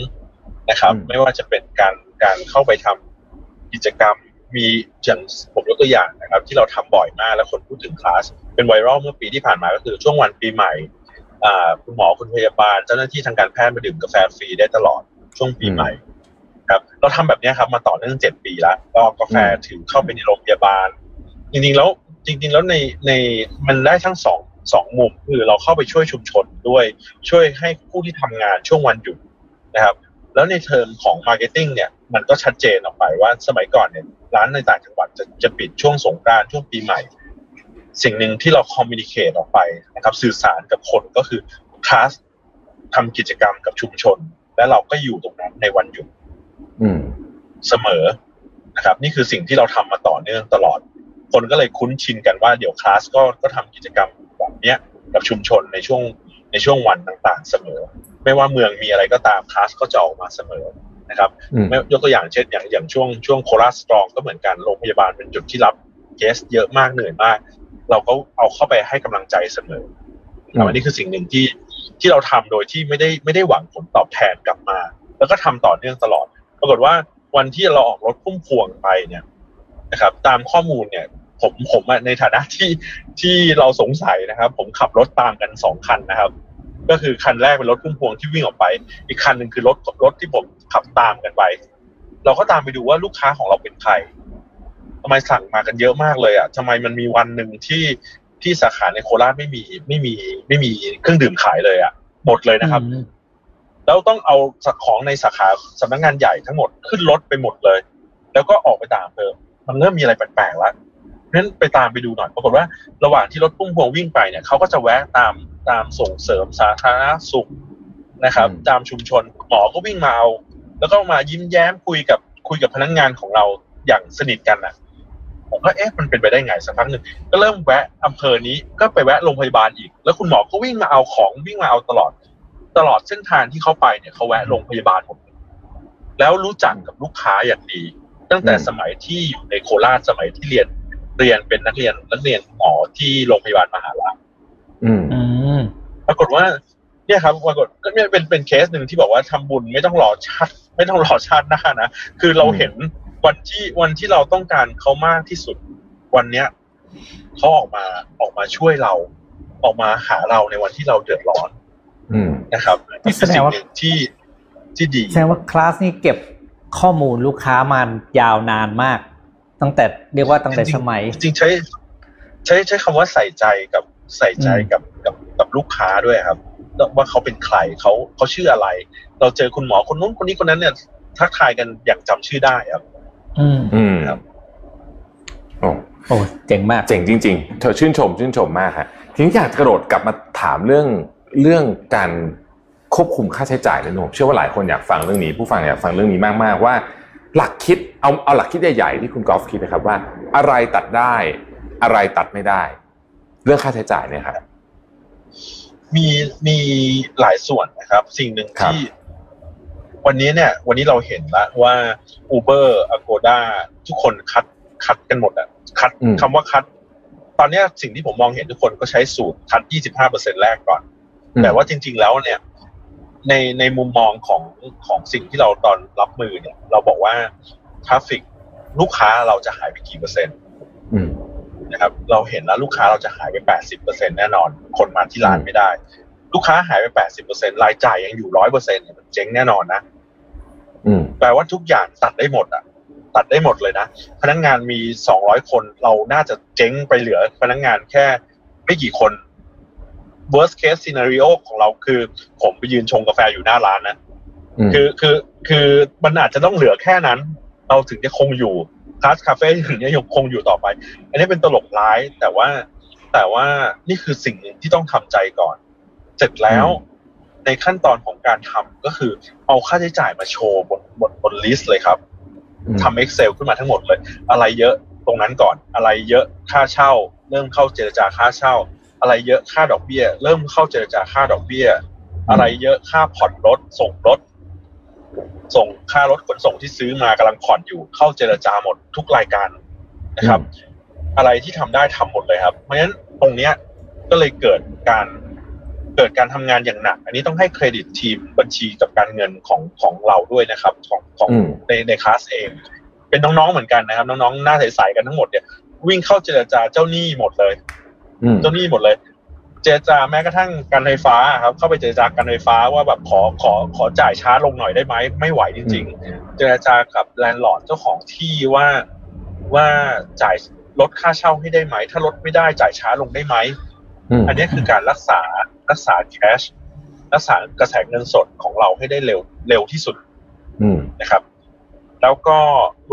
นะครับอืมไม่ว่าจะเป็นการการเข้าไปทำกิจกรรม มีอย่างผมยกตัวอย่างนะครับ ที่เราทำบ่อยมากแล้วคนพูดถึงคลาสเป็นไวรัลเมื่อปีที่ผ่านมาก็คือช่วงวันปีใหม่อ่าคุณหมอคุณพยาบาล เจ้าหน้าที่ทางการแพทย์มาดื่มกาแฟฟรีได้ตลอดช่วงปีใหม่ครับ เราทำแบบเนี้ยครับมาต่อเนื่องเจ็ดปีแล้วก็กาแฟถือเข้าไปในโรงพยาบาล จริงๆแล้วจริง ๆ แล้วในในมันได้ทั้งสองสองมุมคือเราเข้าไปช่วยชุมชนด้วยช่วยให้ผู้ที่ทำงานช่วงวันหยุดนะครับ แล้วในเทอมของ marketing เนี่ยมันก็ชัดเจนออกไปว่าสมัยก่อนเนี่ยร้านในต่างจังหวัดจะจะปิดช่วงสงกรานต์ช่วงปีใหม่ สิ่งหนึ่งที่เราคอมมิ n นิเคตออกไปนะครับสื่อสารกับคนก็คือคลาสทำกิจกรรมกับชุมชน และเราก็อยู่ตรงนั้นในวันหยุดอืมเสมอนะครับ นี่คือสิ่งที่เราทำมาต่อเนื่องตลอด คนก็เลยคุ้นชินกันว่าเดี๋ยวคลาสก็ก็ทำกิจกรรมแบบเนี้ยกับชุมชนในช่วงในช่วงวันต่างๆเสมอ ไม่ว่าเมืองมีอะไรก็ตามคลาสก็จะออกมาเสมอนะครับอืมไม่ยกตัวอย่างเช่นอย่างอย่างช่วงช่วงโคราชสตรองก็เหมือนกันโรงพยาบาลเป็นจุดที่รับเคสเยอะมากเหนื่อยมาก เราก็เอาเข้าไปให้กำลังใจเสมอนะครับอันนี้คือสิ่งหนึ่งที่ที่เราทำโดยที่ไม่ได้ไม่ได้หวังผลตอบแทนกลับมา แล้วก็ทำต่อเนื่องตลอด ปรากฏว่าวันที่เราออกรถพุ่มพวงไปเนี่ยนะครับ ตามข้อมูลเนี่ย ผมผมอะในฐานะที่ที่เราสงสัยนะครับ ผมขับรถตามกันสองคันนะครับ ก็คือคันแรกเป็นรถพุ่มพวงที่วิ่งออกไป อีกคันหนึ่งคือรถรถที่ผมขับตามกันไป เราก็ตามไปดูว่าลูกค้าของเราเป็นใครทำไมสั่งมากันเยอะมากเลยอะทำไมมันมีวันหนึ่งที่ที่สาขาในโคราชไม่มีไม่มีไม่มีเครื่องดื่มขายเลยอะหมดเลยนะครับอืมแล้วต้องเอาของในสาขาสำนักงานใหญ่ทั้งหมดขึ้นรถไปหมดเลย แล้วก็ออกไปตามเพิ่มมันเริ่มมีอะไรแปลกๆแล้วเพ ราะฉะนั้นไปตามไปดูหน่อยปรากฏว่าระหว่างที่รถพุ่มพวงวิ่งไปเนี่ยเขาก็จะแวะตามตามส่งเสริมสาธารณสุขนะครับอืมตามชุมชนหมอก็วิ่งมาเอาแล้วก็มายิ้มแย้มคุยกับคุยกับพนักงานของเราอย่างสนิทกันนะผมก็เอ๊ะมันเป็นไปได้ไงสักพักหนึ่งก็เริ่มแวะอำเภอนี้ก็ไปแวะโรงพยาบาลอีก แล้วคุณหมอก็วิ่งมาเอาของวิ่งมาเอาตลอด ตลอดเส้นทางที่เขาไปเนี่ยเขาแวะโรงพยาบาลหมดเลยแล้วรู้จักกับลูกค้าอย่างดี ตั้งแต่อืมสมัยที่อยู่ในโคราชสมัยที่เรียน เรียนเป็นนักเรียนนักเรียนหมอที่โรงพยาบาลมหาราชอืมอืมปรากฏว่า เนี่ยครับปรากฏก็เนี่ยเป็นเป็นเคสหนึ่งที่บอกว่าทำบุญไม่ต้องรอชาติ ไม่ต้องรอชาติหน้านะคือเราอืมเห็นวันที่วันที่เราต้องการเขามากที่สุด วันเนี้ยเขาออกมาออกมาช่วยเรา ออกมาหาเราในวันที่เราเดือดร้อนอืมนะครับนี่คือสิ่งหนึ่งที่ที่ดีแสดงว่าคลาสนี้เก็บข้อมูลลูกค้ามายาวนานมาก ตั้งแต่เรียกว่าตั้งแต่จริงๆสมัย จริงๆใช้ ใช้ใช้คำว่าใส่ใจกับใส่ใจกับกับกับลูกค้าด้วยครับ ว่าเขาเป็นใครเขาเขาชื่ออะไร เราเจอคุณหมอคนนู้นคนนี้คนนั้นเนี่ยทักทายกันอย่างจำชื่อได้ครับ อืมอืมครับโอ้โอ้เจ๋งมากเจ๋งจริง ๆ เธอชื่นชม ชื่นชมมากฮะทีนี้อยากจะกระโดดกลับมาถามเรื่องเรื่องการควบคุมค่าใช้จ่ายเลยนะผมเชื่อว่าหลายคนอยากฟังเรื่องนี้ ผู้ฟังอยากฟังเรื่องนี้มากๆว่า หลักคิดเอาเอาหลักคิดใหญ่ๆที่คุณกอล์ฟคิดนะครับว่า อะไรตัดได้อะไรตัดไม่ได้ เรื่องค่าใช้จ่ายเนี่ยครับมีมีหลายส่วนนะครับ สิ่งหนึ่งครับที่ วันนี้เนี่ย วันนี้เราเห็นแล้วว่า Uber Agoda ทุกคนคัดคัดกันหมดอะคัดอืมคำว่าคัด ตอนเนี้ยสิ่งที่ผมมองเห็นทุกคนก็ใช้สูตรคัด 25%แรกก่อน แต่ว่าจริง ๆ แล้วเนี่ย ในในมุมมองของของสิ่งที่เราตอนรับมือเนี่ย เราบอกว่าทราฟฟิกลูกค้าเราจะหายไปกี่เปอร์เซ็นต์อืมนะครับ เราเห็นแล้วลูกค้าเราจะหายไปแปดสิบเปอร์เซ็นแน่นอน คนมาที่ร้านไม่ได้ ลูกค้าหายไปแปดสิบเปอร์เซ็นรายจ่ายยังอยู่ร้อยเปอร์เซ็นต์มันเจ๊งแน่นอนนะอืมแปลว่าทุกอย่างตัดได้หมดอะ ตัดได้หมดเลยนะพนักงานมีสองร้อยคนเราน่าจะเจ๊งไปเหลือพนักงานแค่ไม่กี่คน worst case scenario ของเราคือ ผมไปยืนชงกาแฟอยู่หน้าร้านนะอืมคือคือคือมันอาจจะต้องเหลือแค่นั้น เราถึงจะคงอยู่ Class Cafe ถึงจะยังคงอยู่ต่อไป อันนี้เป็นตลกร้าย แต่ว่าแต่ว่านี่คือสิ่งหนึ่งที่ต้องทำใจก่อน เสร็จแล้วในขั้นตอนของการทำก็คือ เอาค่าใช้จ่ายมาโชว์บนบนบน list เลยครับอืมทำ Excel ขึ้นมาทั้งหมดเลย อะไรเยอะตรงนั้นก่อน อะไรเยอะค่าเช่า เริ่มเข้าเจรจาค่าเช่า อะไรเยอะค่าดอกเบี้ย เริ่มเข้าเจรจาค่าดอกเบี้ย อะไรเยอะค่าผ่อนรถส่งรถ ส่งค่ารถขนส่งที่ซื้อมากำลังผ่อนอยู่ เข้าเจรจาหมดทุกรายการนะครับ อะไรที่ทำได้ทำหมดเลยครับ เพราะฉะนั้นตรงเนี้ยก็เลยเกิดการเกิดการทำงานอย่างหนัก อันนี้ต้องให้เครดิตทีมบัญชีกับการเงินของของเราด้วยนะครับ ของของอืมในในคลาสเอง เป็นน้องๆเหมือนกันนะครับ น้องๆหน้าใสๆกันทั้งหมดเนี่ยวิ่งเข้าเจรจาเจ้าหนี้หมดเลยอืม เจ้าหนี้หมดเลย เจรจาแม้กระทั่งการไฟฟ้าครับ เข้าไปเจรจาการไฟฟ้าว่าแบบขอขอขอจ่ายช้าลงหน่อยได้ไหมไม่ไหวจริง ๆ เจรจากับแลนด์ลอร์ดเจ้าของที่ว่าว่าจ่ายลดค่าเช่าให้ได้ไหม ถ้าลดไม่ได้จ่ายช้าลงได้ไหมอืมอันนี้คือการรักษารักษาแคชรักษากระแสเงินสดของเราให้ได้เร็วเร็วที่สุดอืมนะครับ แล้วก็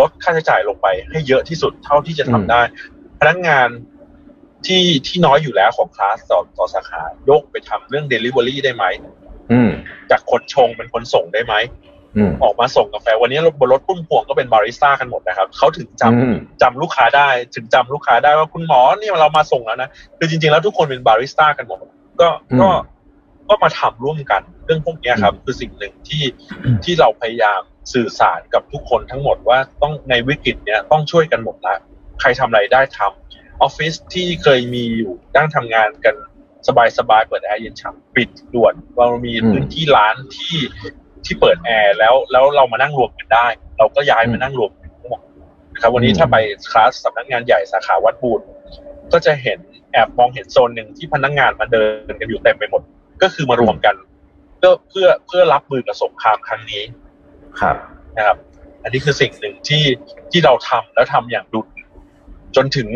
ลดค่าใช้จ่ายลงไปให้เยอะที่สุดเท่าที่จะทำได้ พนักงาน ที่ที่น้อยอยู่แล้วของคลาสต่อต่อสาขายกไปทำเรื่อง Delivery ได้ไหมอืมจากคนชงเป็นคนส่งได้ไหมอืมออกมาส่งกาแฟ วันนี้บนรถพุ่มพวงก็เป็นบาริสต้ากันหมดนะครับเขาถึงจำอืมจำลูกค้าได้ ถึงจำลูกค้าได้ว่าคุณหมอเนี่ยเรามาส่งแล้วนะคือจริง ๆ แล้วทุกคนเป็นบาริสต้ากันหมดก็ก็ก็มาทำร่วมกัน เรื่องพวกเนี้ยครับ คือสิ่งหนึ่งที่ที่เราพยายามสื่อสารกับทุกคนทั้งหมดว่าต้องในวิกฤตเนี้ยต้องช่วยกันหมดละใครทำอะไรได้ทำ ออฟฟิศที่เคยมีอยู่นั่งทำงานกันสบายๆเปิดแอร์เย็นฉ่ำปิดด่วนเรามีพื้นที่ร้านที่ที่เปิดแอร์แล้วแล้วเรามานั่งรวมกันได้ เราก็ย้ายมานั่งรวมกันทั้งหมดนะครับ วันนี้ถ้าไปคลาสสำนักงานใหญ่สาขาวัดบูรก็จะเห็นแอบมองเห็นโซนหนึ่งที่พนักงานมาเดินกันอยู่เต็มไปหมด ก็คือมารวมกันเพื่อเพื่อเพื่อรับมือกับสงครามครั้งนี้ครับนะครับ อันนี้คือสิ่งหนึ่งที่ที่เราทำแล้วทำอย่างดุดจนถึง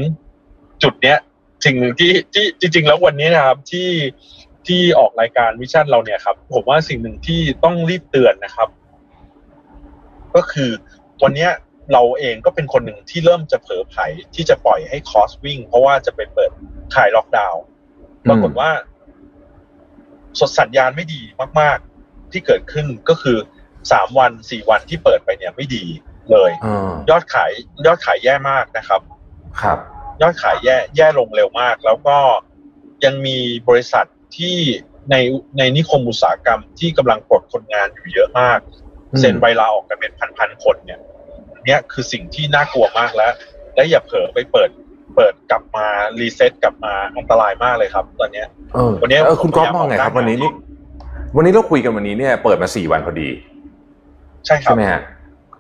จุดเนี้ยสิ่งหนึ่งที่ที่จริง ๆ แล้ววันนี้นะครับที่ที่ออกรายการวิชั่นเราเนี่ยครับ ผมว่าสิ่งหนึ่งที่ต้องรีบเตือนนะครับ ก็คือวันเนี้ยเราเองก็เป็นคนหนึ่งที่เริ่มจะเผลอไผลที่จะปล่อยให้คอสวิ่ง เพราะว่าจะไปเปิดขายล็อกดาวน์ปรากฏว่า สดสัญญาณไม่ดีมาก ๆ ที่เกิดขึ้นก็คือสามวันสี่วันที่เปิดไปเนี่ยไม่ดีเลยอ่ายอดขายยอดขายแย่มากนะครับ ครับ ยอดขายแย่แย่ลงเร็วมาก แล้วก็ยังมีบริษัทที่ในในนิคมอุตสาหกรรมที่กำลังปลดคนงานอยู่เยอะมากอืมเซ็นใบลาออกกันเป็นพันๆคนเนี่ยอันเนี่ยคือสิ่งที่น่ากลัวมากแล้ว และอย่าเผลอไปเปิดเปิดกลับมารีเซ็ตกลับมาอันตรายมากเลยครับ ตอนเนี้ยเออวันนี้เออคุณก๊อฟผมมองไงครับพยายามวันนี้ออกนี่วันนี้เราคุยกันวันนี้เนี่ย เปิดมาสี่วันพอดี ใช่ครัใช่บไหมฮะ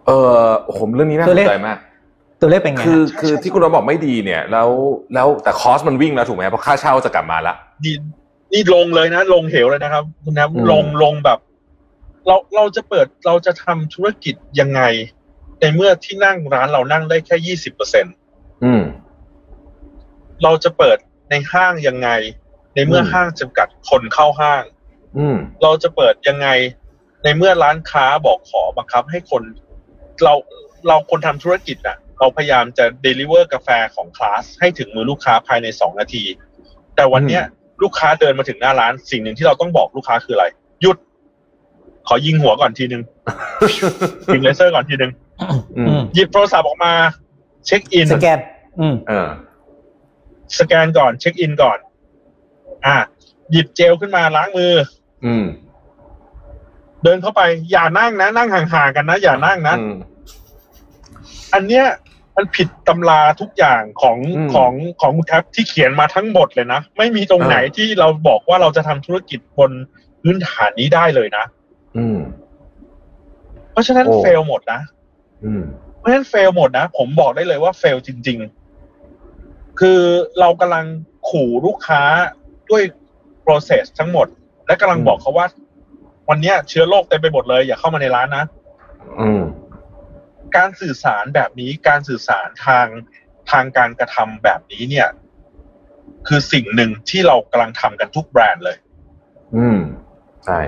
เออผมเรื่องนี้น่าตัสวเลนขใจมาก ตัวเลขเป็นไงคือฮะคือที่คุณเราบอกไม่ดีเนี่ย แล้วแล้วแต่คอสมันวิ่งแล้วถูกไหมเพราะค่าเช่าจะกลับมาละนี่นี่ลงเลยนะ ลงเหวเลยนะครับ คุณน้อืมำลงลงแบบ เราเราจะเปิดเราจะทำธุรกิจยังไง ในเมื่อที่นั่งร้านเรานั่งได้แค่ยี่สิบเปอร์เซ็นอืมเราจะเปิดในห้างยังไง ในเมื่อห้างจำกัดคนเข้าห้าง อืมเราจะเปิดยังไง ในเมื่อร้านค้าบอกขอบังคับให้คน เราเราคนทำธุรกิจอะ เราพยายามจะเดลิเวอร์กาแฟของคลาสให้ถึงมือลูกค้าภายในสองนาที แต่วันเนี้ยลูกค้าเดินมาถึงหน้าร้าน สิ่งหนึ่งที่เราต้องบอกลูกค้าคืออะไร หยุด ขอยิงหัวก่อนทีนึงยิงเลเซอร์ก่อนทีนึงอืมอืมหยิบโทรศัพท์ออกมา เช็คอินสแกนอืมเออสแกนก่อน เช็คอินก่อน อ่า หยิบเจลขึ้นมาล้างมือ อืมเดินเข้าไป อย่านั่งนะ นั่งห่างๆกันนะ อย่านั่งนะ อืมอันเนี้ยมันผิดตำราทุกอย่างของอืมของของคุณแท็บที่เขียนมาทั้งหมดเลยนะ ไม่มีตรงไหนอ่าที่เราบอกว่าเราจะทำธุรกิจบนพื้นฐานนี้ได้เลยนะอืมเพราะฉะนั้นโอ้เฟลหมดนะอืมเพราะฉะนั้นเฟลหมดนะ ผมบอกได้เลยว่าเฟลจริง ๆ คือเรากำลังขู่ลูกค้าด้วย process ทั้งหมด และกำลังอืมบอกเขาว่า วันเนี้ยเชื้อโรคเต็มไปหมดเลย อย่าเข้ามาในร้านนะอืม การสื่อสารแบบนี้การสื่อสารทางทางการกระทำแบบนี้เนี่ย คือสิ่งหนึ่งที่เรากำลังทำกันทุกแบรนด์เลย อืมใช่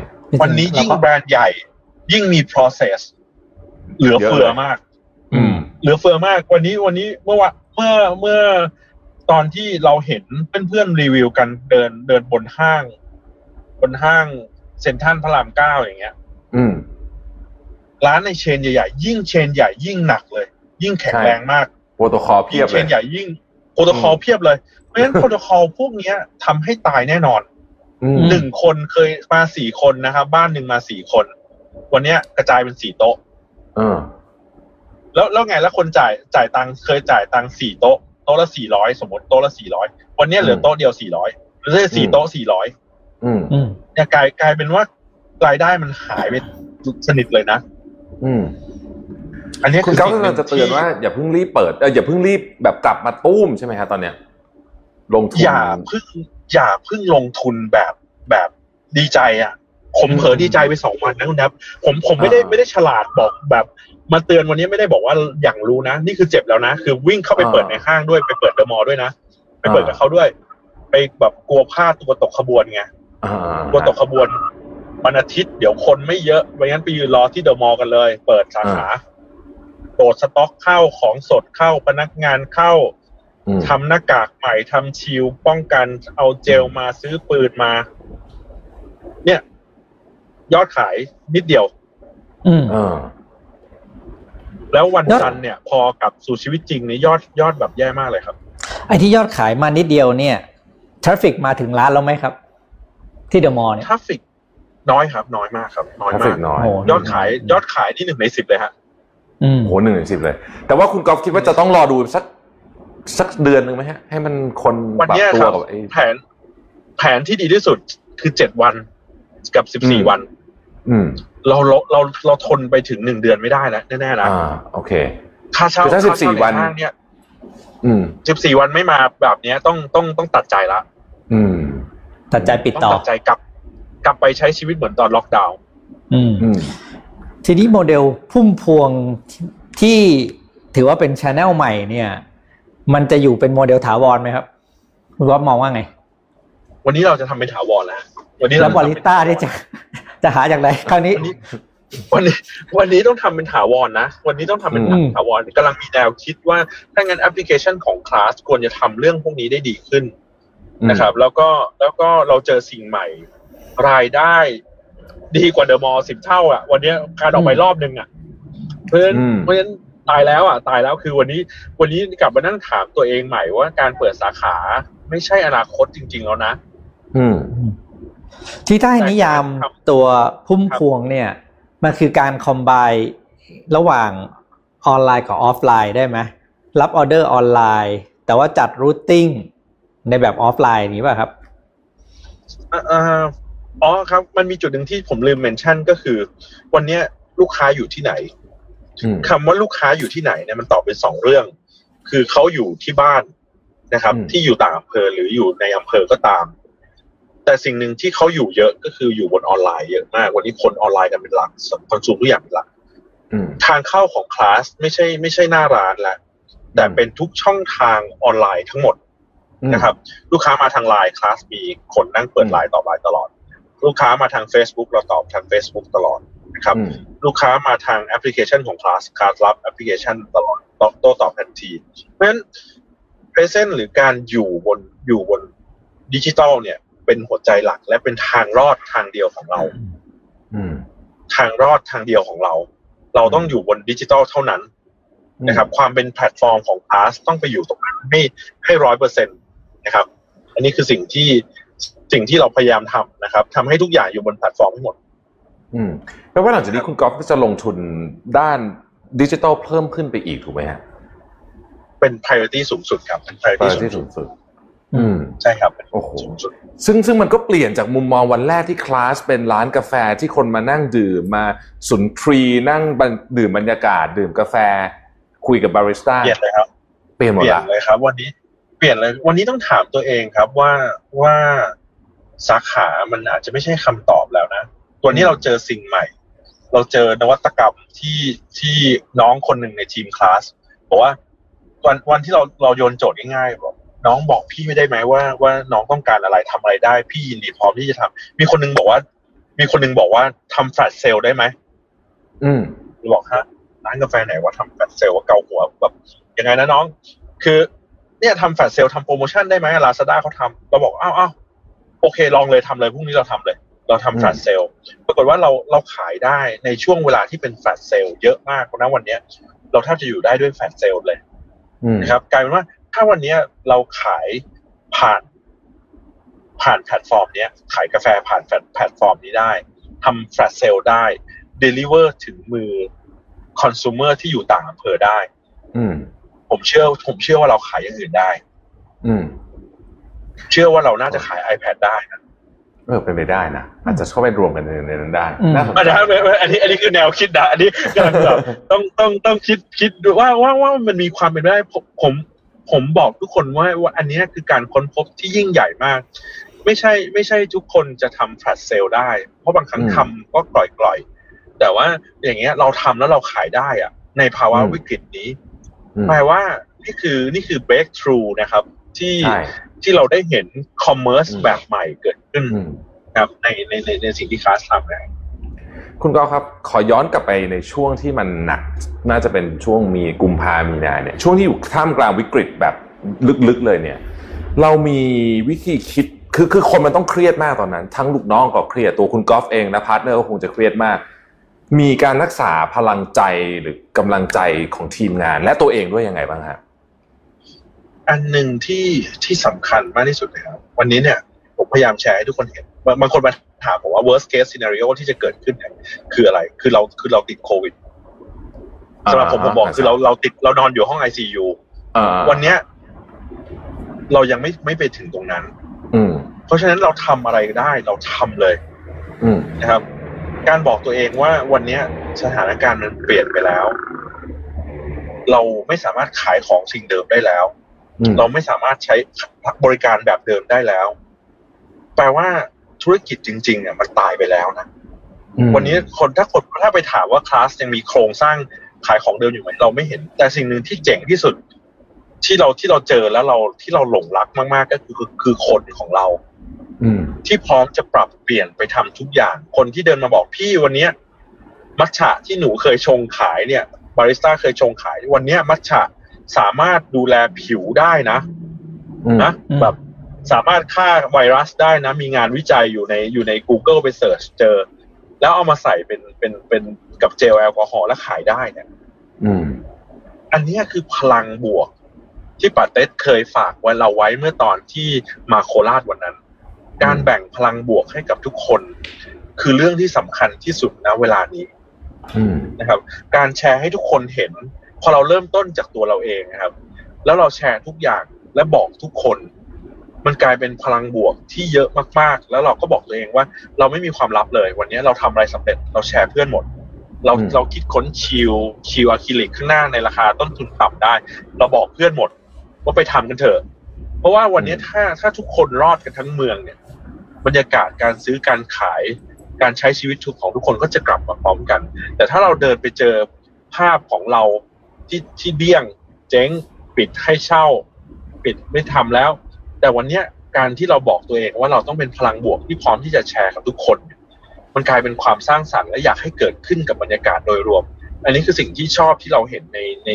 วันนี้ยิ่งแล้วก็แบรนด์ใหญ่ ยิ่งมี process เหลือเฟือเยอะเลยมาก อืม เหลือเฟือมาก วันนี้วันนี้เมื่อวะเมื่อเมื่อตอนที่เราเห็นเพื่อนๆรีวิวกันเดินเดินบนห้าง บนห้างเซ็นทรัลพระรามเก้าอย่างเงี้ย อืม ร้านในเชนใหญ่ๆยิ่งเชนใหญ่ยิ่งหนักเลย ยิ่งแข็งแรงมากโปรโตคอลเพียบเลย chain ใหญ่ยิ่งโปรโตคอลเพียบเลยเพราะฉะนั้นโปรโตคอลพวกเนี้ยทำให้ตายแน่นอนอืมหนึ่งคนเคยมาสี่คนนะครับ บ้านหนึ่งมาสี่คน วันเนี้ยกระจายเป็นสี่โต๊ะเออแล้วแล้วไงแล้วคนจ่ายจ่ายตังค์เคยจ่ายตังค์สี่โต๊ะโต๊ะละสี่ร้อยสมมติโต๊ะละสี่ร้อยวันเนี้ยเหลืออืมโต๊ะเดียวสี่ร้อยหรือสี่อืมโต๊ะสี่ร้อยอืมอืมเนี่ยกลายกลายเป็นว่ารายได้มันหายไปสนิทเลยนะ อืมอันนี้คุณคือเก้าสิ่งหกำลันึ่งงจะเตือนที่ว่าอย่าเพิ่งรีบเปิดเอออย่าเพิ่งรีบแบบกลับมาตุ้มใช่ไหมครับตอนเนี้ย ลงทุนอย่าเพิ่งอย่าเพิ่งลงทุนแบบแบบดีใจอะ ผมเผลอดีใจไปสองวันนะคุณแทบผมผมไม่ได้อ่าไม่ได้ฉลาดบอกแบบมาเตือนวันนี้ไม่ได้บอกว่าอย่างรู้นะ นี่คือเจ็บแล้วนะ คือวิ่งเข้าไปเปิดในห้างด้วยไปเปิดเดอะมอลล์ด้วยนะไปเปิดกับเขาด้วย ไปแบบกลัวพลาดตัวตกขบวนไงอ่ากลัวตกขบวน วันอาทิตย์เดี๋ยวคนไม่เยอะไม่งั้นไปยืนรอที่เดอะมอลล์กันเลย เปิดสาขาโดดสต็อกเข้าของสดเข้าพนักงานเข้าอืมทำหน้ากากใหม่ทำชิลป้องกันเอาเจลมาซื้อปืนมา เนี่ย ยอดขายนิดเดียว อืมเออแล้ววันยอดจันทร์เนี่ย พอกลับสู่ชีวิตจริงเนี่ยยอดยอดแบบแย่มากเลยครับ ไอ้ที่ยอดขายมานิดเดียวเนี่ยทราฟิกมาถึงร้านแล้วไหมครับ ที่เดอะมอลล์เนี่ยทราฟฟิก น้อยครับ น้อยมากครับ น้อยทราฟมาฟิกกน้อยโอ้ยอดขาย ยอดขายที่หนึ่งในสิบเลยฮะอืมโหหนึ่งในสิบเลย แต่ว่าคุณกอล์ฟคิดว่าจะต้องรอดูสักสักเดือนหนึ่งไหมฮะ ให้มันคนวันปรับเนี้ยตัควรับกับไอ้แผน แผนที่ดีที่สุดคือเจ็ดวันกับสิบอืสี่มวัน อืม เราเราเราเราทนไปถึงหนึ่งเดือนไม่ได้แล้วแน่ๆนะอ่าโอเค ค่าเช่าคือถ้าค่าเช่า14วันในห้างเนี่ยอืมสิบสี่วันไม่มาแบบเนี้ยต้องต้องต้องตัดใจละอืม ตัดใจปิดต้องต่อตัดใจกลับ กลับไปใช้ชีวิตเหมือนตอนล็อกดาวน์อืมอืมทีนี้โมเดลพุ่มพวงที่ถือว่าเป็น channel ใหม่เนี่ย มันจะอยู่เป็นโมเดลถาวรไหมครับคุณกอล์ฟมองว่าไง วันนี้เราจะทำเป็นถาวรแล้ววันนี้แล้เราวบริต้าที่จะจะหาจากไหนคราวนี้ วันนี้ วันนี้วันนี้ต้องทำเป็นถาวรนะ วันนี้ต้องทำเป็นอืมถาวรกำลังมีแนวคิดว่าถ้างั้นแอปพลิเคชันของคลาสควรจะทำเรื่องพวกนี้ได้ดีขึ้นนะครับ แล้วก็แล้วก็เราเจอสิ่งใหม่ รายได้ ดีกว่าเดอะมอลล์สิบเท่า อะ วันนี้การออกไปรอบนึงอะ เพราะฉะนั้นอืมเพราะฉะนั้นตายแล้วอะ ตายแล้วคือวันนี้ วันนี้กลับมานั่งถามตัวเองใหม่ว่าการเปิดสาขาไม่ใช่อนาคตจริง ๆ แล้วนะอืมที่ได้นิยามครับตัวพุ่มพวงเนี่ย มันคือการ combine ระหว่างออนไลน์กับออฟไลน์ได้ไหมรับออเดอร์ออนไลน์ แต่ว่าจัด routing ในแบบออฟไลน์นี้ป่ะครับเอ่อเอ่ออ๋อครับ มันมีจุดหนึ่งที่ผมลืม mention ก็คือ วันเนี้ยลูกค้าอยู่ที่ไหนอืมคำว่าลูกค้าอยู่ที่ไหนเนี่ยมันตอบเป็นสองเรื่อง คือเขาอยู่ที่บ้านนะครับอืมที่อยู่ต่างอำเภอหรืออยู่ในอำเภอก็ตาม แต่สิ่งหนึ่งที่เขาอยู่เยอะก็คืออยู่บนออนไลน์เยอะมาก วันนี้คนออนไลน์กันเป็นหลัก consume ทุกอย่างเป็นหลักอืมทางเข้าของคลาสไม่ใช่ ไม่ใช่หน้าร้านแล้วแต่เป็นทุกช่องทางออนไลน์ทั้งหมดอืมนะครับ ลูกค้ามาทาง LINE Class มีคนนั่งเปิดไลน์ตอบไลน์ตลอด ลูกค้ามาทาง Facebook เราตอบทาง Facebook ตลอดนะครับอืมลูกค้ามาทางแอปพลิเคชันของ Class Class รับแอปพลิเคชันตลอดตอบโต้ตอบทันที เพราะฉะนั้น presence หรือการอยู่บนอยู่บนดิจิตอลเนี่ย เป็นหัวใจหลักและเป็นทางรอดทางเดียวของเราอืมทางรอดทางเดียวของเรา เราต้องอยู่บนดิจิตอลเท่านั้นนะครับ ความเป็นแพลตฟอร์มของคลาสต้องไปอยู่ตรงนั้นให้ให้ร้อยเปอร์เซ็นต์นะครับ อันนี้คือสิ่งที่ สิ่งที่เราพยายามทำนะครับทำให้ทุกอย่างอยู่บนแพลตฟอร์มทั้งหมด อืมแปลว่าหลังจากนี้คุณก๊อฟก็จะลงทุนด้านดิจิทัลเพิ่มขึ้นไปอีกถูกไหมฮะเป็น priority สูงสุดครับเป็นปา priority ที่สูสุงดสุดสุด อืมใช่ครับเป็นโอ้โหสูงสุดซึ่งซึ่งมันก็เปลี่ยนจากมุมมองวันแรกที่คลาสเป็นร้านกาแฟที่คนมานั่งดื่มมาสุนทรีนั่งบรรดื่มบรรยากาศ ดื่มกาแฟ คุยกับบาริสต้าเปลี่ยนเลยครับเปลี่ยนหมเปดลี่ยนละเลยครับ วันนี้ เปลี่ยนเลยวันนี้ต้องถามตัวเองครับว่าว่าสาขามันอาจจะไม่ใช่คำตอบแล้วนะตัวนี้เราเจอสิ่งใหม่ เราเจอนวัตกรรมที่ที่น้องคนหนึ่งในทีมคลาสบอกว่าวันวันที่เราเราโยนโจทย์ง่ายๆบอกน้องบอกพี่ไม่ได้ไหมว่าว่าน้องต้องการอะไรทำอะไรได้ พี่ยินดีพร้อมที่จะทำมีคนหนึงบอกว่า มีคนหนึงบอกว่าทำ flash sale ได้ไหมอืมบอกฮะร้านกาแฟไหนว่าทำ flash sale ว่าเกาหัวแบบยังไงนะน้อง คือ เนี่ยทำ flash sale ทำโปรโมชั่นได้ไหมลาซาด้าเขาทำเราบอกอ้าวอ้าวโอเคลองเลยทำเลยพรุ่งนี้เราทำเลย เราทำ flash sale ปรากฏว่าเราเราขายได้ในช่วงเวลาที่เป็น flash sale เยอะมากนะวันเนี้ย เราแทบจะอยู่ได้ด้วย flash sale เลยอืมนะครับกลายเป็นว่าถ้าวันเนี้ยเราขายผ่านผ่านแพลตฟอร์มเนี้ยขายกาแฟผ่านแพลตฟอร์มนี้ได้ทำ flash sale ได้ deliver ถึงมือคอน sumer ที่อยู่ต่างอำเภอได้อืม ผมเชื่อผมเชื่อว่าเราขายอย่างอื่นได้ อืม เชื่อว่าเราน่าจะขาย iPad ได้นะเออเป็นไปได้นะอาจจะเข้าไปรวมกันในในนั้นได้อืมน่าสนอันใจนี้อันนี้ อันนี้คือแนวคิดนะอันนี้กำลังแบบต้องต้องต้องคิดคิดดูว่าว่าว่ามันมีความเป็นไปได้ผมผม ผมบอกทุกคนว่าว่าอันเนี้ยคือการค้นพบที่ยิ่งใหญ่มาก ไม่ใช่ ไม่ใช่ทุกคนจะทำแฟลชเซลได้ เพราะบางครั้งทำก็กล่อยๆแต่ว่าอย่างเงี้ยเราทำแล้วเราขายได้อะในภาวะวิกฤตนี้อืม แปลว่านี่คือนี่คือ breakthrough นะครับ ที่ใช่ที่เราได้เห็น commerce อืมแบบใหม่เกิดขึ้นอืมครับในในในในสิ่งที่คลาสทำนะคุณกอฟครับ ขอย้อนกลับไปในช่วงที่มันหนัก น่าจะเป็นช่วงมีกุมภามีนาเนี่ย ช่วงที่อยู่ท่ามกลางวิกฤตแบบลึกๆเลยเนี่ย เรามีวิธีคิดคือคือคนมันต้องเครียดมากตอนนั้น ทั้งลูกน้องก็เครียดตัวคุณกอฟเองและพาร์ทเนอร์ก็คงจะเครียดมาก มีการรักษาพลังใจหรือกำลังใจของทีมงาน และตัวเองด้วยยังไงบ้างฮะอันหนึ่งที่ที่สำคัญมากที่สุดนะครับวันนี้เนี่ยผมพยายามแชร์ให้ทุกคนเห็นบางบางคนมาถามผมว่า worst case scenario ที่จะเกิดขึ้นเนี่ยคืออะไร คือเราคือเราติดโควิดสำหรับผมผมบอกคือเราเราติดเรานอนอยู่ห้อง ICU อ่าวันเนี้ย เรายังไม่ไม่ไปถึงตรงนั้น อืมเพราะฉะนั้นเราทำอะไรได้เราทำเลย อืมนะครับ การบอกตัวเองว่าวันเนี้ยสถานการณ์มันเปลี่ยนไปแล้ว เราไม่สามารถขายของสิ่งเดิมได้แล้วอืมเราไม่สามารถใช้บริการแบบเดิมได้แล้ว แปลว่าธุรกิจจริง ๆ เนี่ยมันตายไปแล้วนะอืมวันนี้คนถ้าคนถ้าไปถามว่าคลาสยังมีโครงสร้างขายของเดิมอยู่ไหมเราไม่เห็น แต่สิ่งหนึ่งที่เจ๋งที่สุด ที่เราที่เราเจอแล้วเราที่เราหลงรักมาก ๆ ก็คือคือคือคนของเราอืม ที่พร้อมจะปรับเปลี่ยนไปทำทุกอย่าง คนที่เดินมาบอกพี่วันเนี้ยมัทฉะที่หนูเคยชงขายเนี่ย บาริสต้าเคยชงขาย วันเนี้ยมัทฉะสามารถดูแลผิวได้นะอืมนะอืมแบบสามารถฆ่าไวรัสได้นะ มีงานวิจัยอยู่ในอยู่ใน Google ไปเสิร์ชเจอ แล้วเอามาใส่เป็นเป็นเป็นกับเจลแอลกอฮอล์แล้วขายได้เนี่ยอืมอันเนี้ยคือพลังบวก ที่ปาเต็ดเคยฝากไว้เราไว้เมื่อตอนที่มาโคราชวันนั้น การแบ่งพลังบวกให้กับทุกคน คือเรื่องที่สำคัญที่สุดนะเวลานี้อืมนะครับ การแชร์ให้ทุกคนเห็น พอเราเริ่มต้นจากตัวเราเองนะครับ แล้วเราแชร์ทุกอย่างและบอกทุกคน มันกลายเป็นพลังบวกที่เยอะมากๆ แล้วเราก็บอกตัวเองว่า เราไม่มีความลับเลย วันนี้เราทำอะไรสำเร็จ เราแชร์เพื่อนหมด เราอืมเราคิดค้นชิลชิลอะคริลิกข้างหน้าในราคาต้นทุนต่ำได้ เราบอกเพื่อนหมด ว่าไปทำกันเถอะ เพราะว่าวันนี้ถ้าถ้าทุกคนรอดกันทั้งเมืองเนี่ย บรรยากาศการซื้อการขายการใช้ชีวิตของทุกคนก็จะกลับมาพร้อมกัน แต่ถ้าเราเดินไปเจอภาพของเราที่ที่เดี้ยง เจ๊งปิดให้เช่า ปิดไม่ทำแล้ว แต่วันเนี้ยการที่เราบอกตัวเองว่าเราต้องเป็นพลังบวกที่พร้อมที่จะแชร์กับทุกคนเนี่ยมันกลายเป็นความสร้างสรรค์และอยากให้เกิดขึ้นกับบรรยากาศโดยรวม อันนี้คือสิ่งที่ชอบที่เราเห็นในใน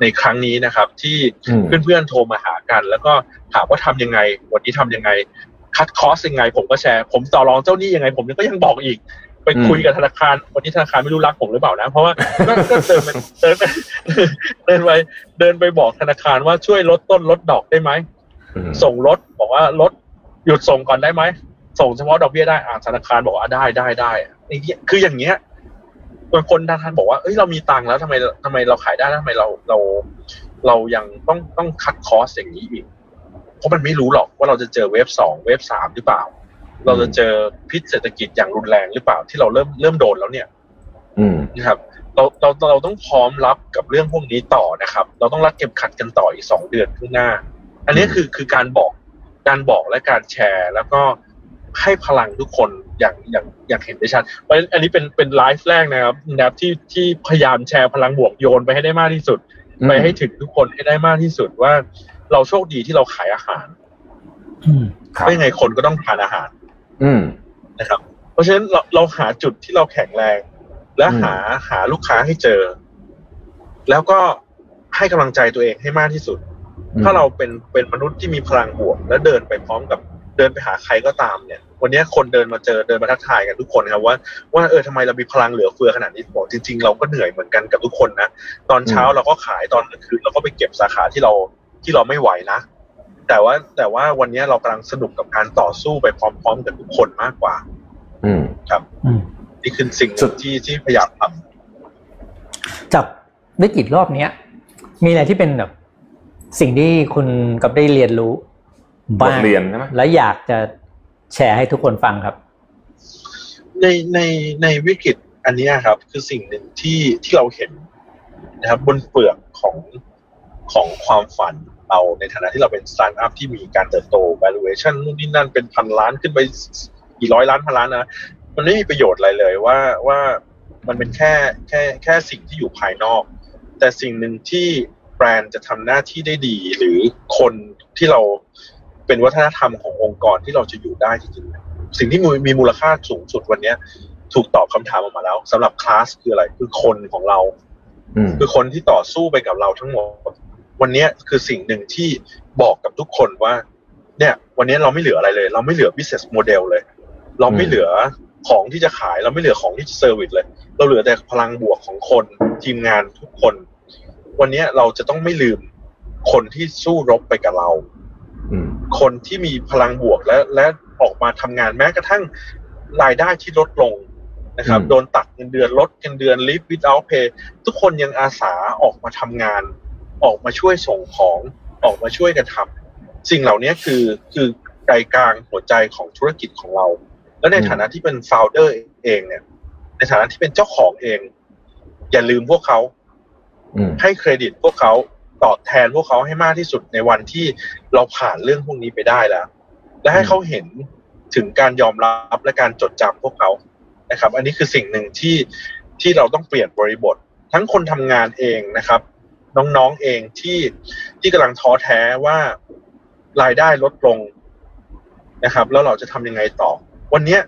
ในครั้งนี้นะครับ ที่อืมเพื่อนๆโทรมาหากัน แล้วก็ถามว่าทำยังไง วันนี้ทำยังไง คัดคอสยังไง ผมก็แชร์ ผมต่อรองเจ้าหนี้ยังไง ผมก็ยังบอกอีก ไปคุยกับธนาคารวันนี้ธนาคารไม่รู้รักผมหรือเปล่านะ เพราะว่าก็ก็เดินไปเดินไปเดินไปเดินไปบอกธนาคารว่าช่วยลดต้นลดดอกได้ไหมอืมส่งรถบอกว่าลดหยุดส่งก่อนได้ไหมส่งเฉพาะดอกเบี้ยได้อ่าธนาคารบอกว่าได้ได้ได้ไอ้เหี้ยคืออย่างเงี้ย บางคนธนาคารบอกว่าเอ้ยเรามีตังค์แล้วทำไมทำไมเราขายได้แล้วทำไมเราเราเรายังต้องต้องคัดคอสอย่างนี้อีก เพราะมันไม่รู้หรอกว่าเราจะเจอเวฟสองเวฟสามหรือเปล่า เราจะเจอพิษเศรษฐกิจอย่างรุนแรงหรือเปล่าที่เราเริ่มเริ่มโดนแล้วเนี่ย อืมนะครับเราเราเราต้องพร้อมรับกับเรื่องพวกนี้ต่อนะครับ เราต้องรัดเก็บขัดกันต่ออีกสองเดือนข้างหน้า อันนี้คือคือการบอกการบอกและการแชร์ แล้วก็ให้พลังทุกคน อย่างอย่างอย่างเห็นได้ชัดเพราะฉะนั้นอันนี้เป็นเป็นไลฟ์แรกนะครับนะครับที่ที่พยายามแชร์พลังบวกโยนไปให้ได้มากที่สุด ไปให้ถึงทุกคนให้ได้มากที่สุดว่า เราโชคดีที่เราขายอาหารอืมครับไม่ยังไงคนก็ต้องทานอาหาร อืมนะครับ เพราะฉะนั้นเราเราหาจุดที่เราแข็งแรง และอืมหาหาลูกค้าให้เจอ แล้วก็ให้กำลังใจตัวเองให้มากที่สุด ถ้าเราเป็นเป็นมนุษย์ที่มีพลังบวก และเดินไปพร้อมกับ เดินไปหาใครก็ตามเนี่ย วันนี้คนเดินมาเจอเดินมาทักทายกันทุกคนครับว่าว่าเออทำไมเรามีพลังเหลือเฟือขนาดนี้บอกจริง ๆ เราก็เหนื่อยเหมือนกันกับทุกคนนะตอนเช้าเราก็ขายตอนกลางคืนเราก็ไปเก็บสาขาที่เราที่เราไม่ไหวนะแต่ว่าแต่ว่าวันนี้เรากำลังสนุกกับการต่อสู้ไปพร้อม ๆ กับทุกคนมากกว่า อืมอืมนี่คือสิ่งหนึ่งที่ที่พยายามทำจากวิกฤตรอบเนี้ย มีอะไรที่เป็นแบบสิ่งที่คุณกับได้เรียนรู้ บทเรียนใช่ไหมและอยากจะแชร์ให้ทุกคนฟังครับ ในในในวิกฤตอันเนี้ยครับ คือสิ่งหนึ่งที่ที่เราเห็นนะครับ บนเปลือกของของความฝันเราในฐานะที่เราเป็นสตาร์ทอัพที่มีการเติบโต valuation นู่นนี่นั่นเป็นพันล้านขึ้นไปกี่ร้อยล้านพันล้านนะมันไม่มีประโยชน์อะไรเลยว่าว่ามันเป็นแค่แค่แค่สิ่งที่อยู่ภายนอก แต่สิ่งหนึ่งที่แบรนด์จะทำหน้าที่ได้ดี หรือคนที่เรา เป็นวัฒนธรรมขององค์กรที่เราจะอยู่ได้จริงๆ สิ่งที่มีมีมูลค่าสูงสุดวันเนี้ย ถูกตอบคำถามออกมาแล้วสำหรับคลาสคืออะไรคือคนของเราอืมคือคนที่ต่อสู้ไปกับเราทั้งหมด วันเนี้ยคือสิ่งหนึ่งที่บอกกับทุกคนว่า เนี่ย วันนี้เราไม่เหลืออะไรเลย เราไม่เหลือ business model เลย เราไม่เหลือของที่จะขาย เราไม่เหลือของที่จะเซอร์วิสเลย เราเหลือแต่พลังบวกของคนทีมงานทุกคน วันเนี้ยเราจะต้องไม่ลืมคนที่สู้รบไปกับเราอืม คนที่มีพลังบวกและและออกมาทำงานแม้กระทั่งรายได้ที่ลดลงนะครับอืมโดนตัดเงินเดือนลดเงินเดือน leave without pay ทุกคนยังอาสาออกมาทำงาน ออกมาช่วยส่งของออกมาช่วยกันทำสิ่งเหล่านี้คือคือใจกลางหัวใจของธุรกิจของเรา และในอืมฐานะที่เป็น founder เองเนี่ย ในฐานะที่เป็นเจ้าของเอง อย่าลืมพวกเขาอืมให้เครดิตพวกเขา ตอบแทนพวกเขาให้มากที่สุดในวันที่เราผ่านเรื่องพวกนี้ไปได้แล้ว และให้เขาเห็นถึงการยอมรับและการจดจำพวกเขานะครับ อันนี้คือสิ่งหนึ่งที่ที่เราต้องเปลี่ยนบริบท ทั้งคนทำงานเองนะครับ น้องๆเองที่ที่กำลังท้อแท้ว่ารายได้ลดลงนะครับ แล้วเราจะทำยังไงต่อ วันเนี้ย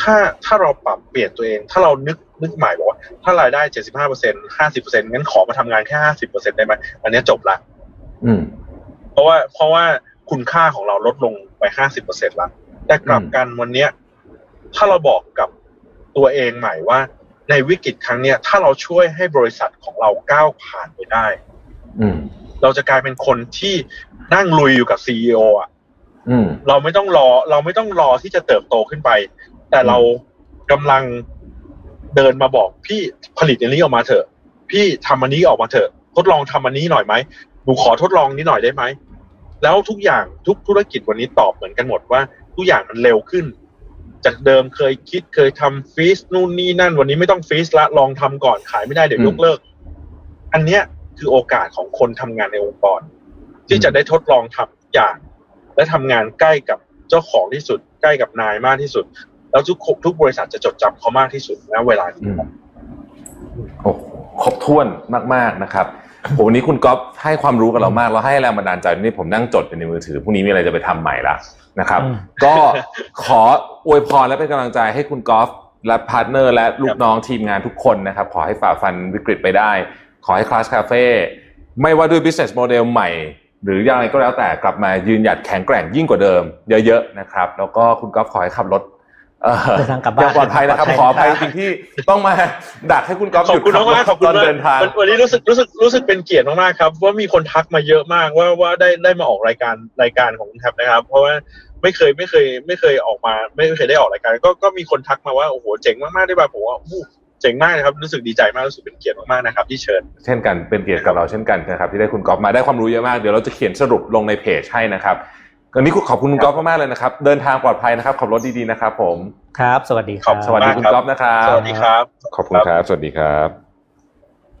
ถ้าถ้าเราปรับเปลี่ยนตัวเอง ถ้าเรานึก นึกหมายบอกว่าถ้ารายได้เจ็ดสิบห้าเปอร์เซ็นห้าสิบเปอร์เซ็นงั้นขอมาทำงานแค่ห้าสิบเปอร์เซ็นได้ไหมอันเนี้ยจบละอืม เพราะว่าเพราะว่าคุณค่าของเราลดลงไปห้าสิบเปอร์เซ็นละแต่กลับกันวันเนี้ย ถ้าเราบอกกับตัวเองใหม่ว่า ในวิกฤตครั้งเนี้ย ถ้าเราช่วยให้บริษัทของเราก้าวผ่านไปได้ อืม เราจะกลายเป็นคนที่นั่งลุยอยู่กับซีออะอืมเราไม่ต้องรอ เราไม่ต้องรอที่จะเติบโตขึ้นไป แต่เรากำลัง เดินมาบอกพี่ผลิตอันนี้ออกมาเถอะ พี่ทำอันนี้ออกมาเถอะทดลองทำอันนี้หน่อยไหมหนูขอทดลองนี้หน่อยได้ไหมแล้วทุกอย่างทุกธุรกิจวันนี้ตอบเหมือนกันหมดว่าทุกอย่างมันเร็วขึ้น จากเดิมเคยคิดเคยทำฟีสนู่นนี่นั่น วันนี้ไม่ต้องฟีสละลองทำก่อนขายไม่ได้เดี๋ยวยกเลิก อันเนี้ยคือโอกาสของคนทำงานในองค์กร ที่จะได้ทดลองทำทุกอย่าง และทำงานใกล้กับเจ้าของที่สุด ใกล้กับนายมากที่สุด แล้วทุกทุกบริษัทจะจดจำเขามากที่สุดณเวลานี้อืมโอ้โหครบถ้วนมาก ๆนะครับโหวันนี้คุณก๊อฟให้ความรู้กับเรามากแล้วให้แรงบันดาลใจนี่ผมนั่งจดอยู่ในมือถือพรุ่งนี้มีอะไรจะไปทำใหม่ละนะครับอืมก็ขออวยพรและเป็นกำลังใจให้คุณกอล์ฟและพาร์ทเนอร์ และลูกน้องทีมงานทุกคนนะครับ ขอให้ฝ่าฟันวิกฤตไปได้ ขอให้คลาสคาเฟ่ไม่ว่าด้วย business model ใหม่ หรือยังไงก็แล้วแต่กลับมายืนหยัดแข็งแกร่งยิ่งกว่าเดิม เยอะๆนะครับ แล้วก็คุณกอล์ฟขอให้ขับรถ เอ่อเดินทางกลับบ้านอย่างปลอดภัยนะครับขออภัยจริงๆที่ต้องมาดักให้คุณกอล์ฟขหอยุบดคุณขับรมากถๆขอบคุตณอนมากเดินทางวันวันนี้รู้สึกรู้สึกรู้สึกเป็นเกียรติมากๆครับว่ามีคนทักมาเยอะมากว่าว่าได้ได้มาออกรายการรายการของคุณแท็บนะครับ เพราะว่าไม่เคยไม่เคยไม่เคยออกมา ไม่เคยได้ออกรายการ ก็ก็มีคนทักมาว่าโอ้โหเจ๋งมากๆได้ป่ะผมว่าอู้เจ๋งมากนะครับรู้สึกดีใจมากรู้สึกเป็นเกียรติมากๆนะครับที่เชิญ เช่นกันเป็นเกียรติกับเราเช่นกันนะครับที่ได้คุณก๊อฟมาได้ความรู้เยอะมากเดี๋ยวเราจะเขียนสรุปลงในเพจให้นะครับ วันนี้ขอบคุณคุณก๊อฟมากๆเลยนะครับ เดินทางปลอดภัยนะครับ ขับรถดีๆนะครับ ผม ครับ สวัสดีคขรัอบบสวัสดีคุณก๊อฟนะครับ สวัสดีครับ ขอบคุณครับ สวัสดีครับ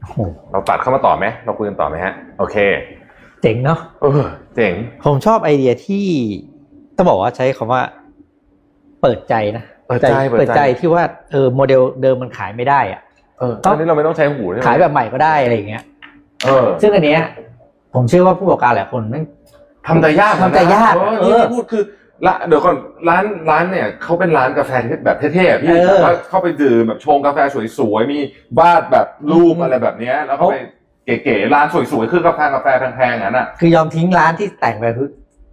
โอ้โหเราตัดเข้ามาต่อไหม เราคุยกันต่อไหมฮะ โอเค เจ๋งเนาะเออเจ๋ง ผมชอบไอเดียที่ต้องบอกว่าใช้คำว่า เปิดใจนะ เปิดใจ เปิดใจที่ว่า เออ โมเดลเดิมมันขายไม่ได้อะเออตอนนี้เราไม่ต้องใช้หูใช่ไหมขายแบบใหม่ก็ได้อะไรอย่างเงี้ย เออ ซึ่งอันเนี้ย ผมเชื่อว่าผู้ประกอบการหลายคนแม่ง ทำใจยากนะทำใจยากเออเอนี่อที่พูดคือละเดี๋ยวก่อนร้านร้านเนี่ยเขาเป็นร้านกาแฟแบบเท่ๆอะพี่เออแบบว่าเข้าไปดื่มแบบชงกาแฟสวยๆมีวาดแบบรูปอืมอะไรแบบเนี้ยแล้วก็ไปเก๋ๆร้านสวยๆคือกาแฟกาแฟแพงๆอะน่ะคือยอมทิ้งร้านที่แต่งไป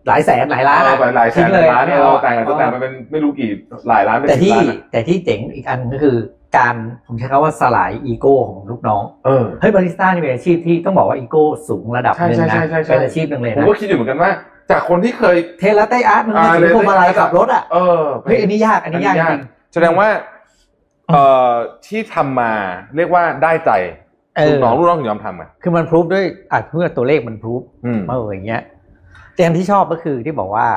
หลายแสนหลายล้านเออะอไปหลายแสทิ้นงเลยร้านเนี่ยไม่เราเอาแต่งกันจะแต่งมาเป็นไม่รู้กี่หลายร้านเป็นแต่สิบที่ร้านอะแต่ที่เจ๋งอีกอันก็คือ การผมใช้คำว่าสลายอีโก้ของลูกน้องเออเฮ้ยบาริสต้านี่เป็นอาชีพที่ต้องบอกว่าอีโก้สูงระดับหนึ่งใช่นะใช่ใช่ใช่เป็นอาชีพหนึ่งเลยผมนะก็คิดอยู่เหมือนกันว่า จากคนที่เคยเทสลาเต้อาร์ตมึงมาอ่าถือพวงมาลัยขับรถอะเออเฮ้ยอันนี้ยากอันนี้ยากจริงแสดงว่าเอ่อที่ทำมาเรียกว่าได้ใจเอลูอกน้องลูกน้องถึงยอมทำอะคือมันพรูฟด้วยอะเพื่อตัวเลขมันพรูฟอืมเอออย่างเงี้ยแต่อันที่ชอบก็คือที่บอกว่า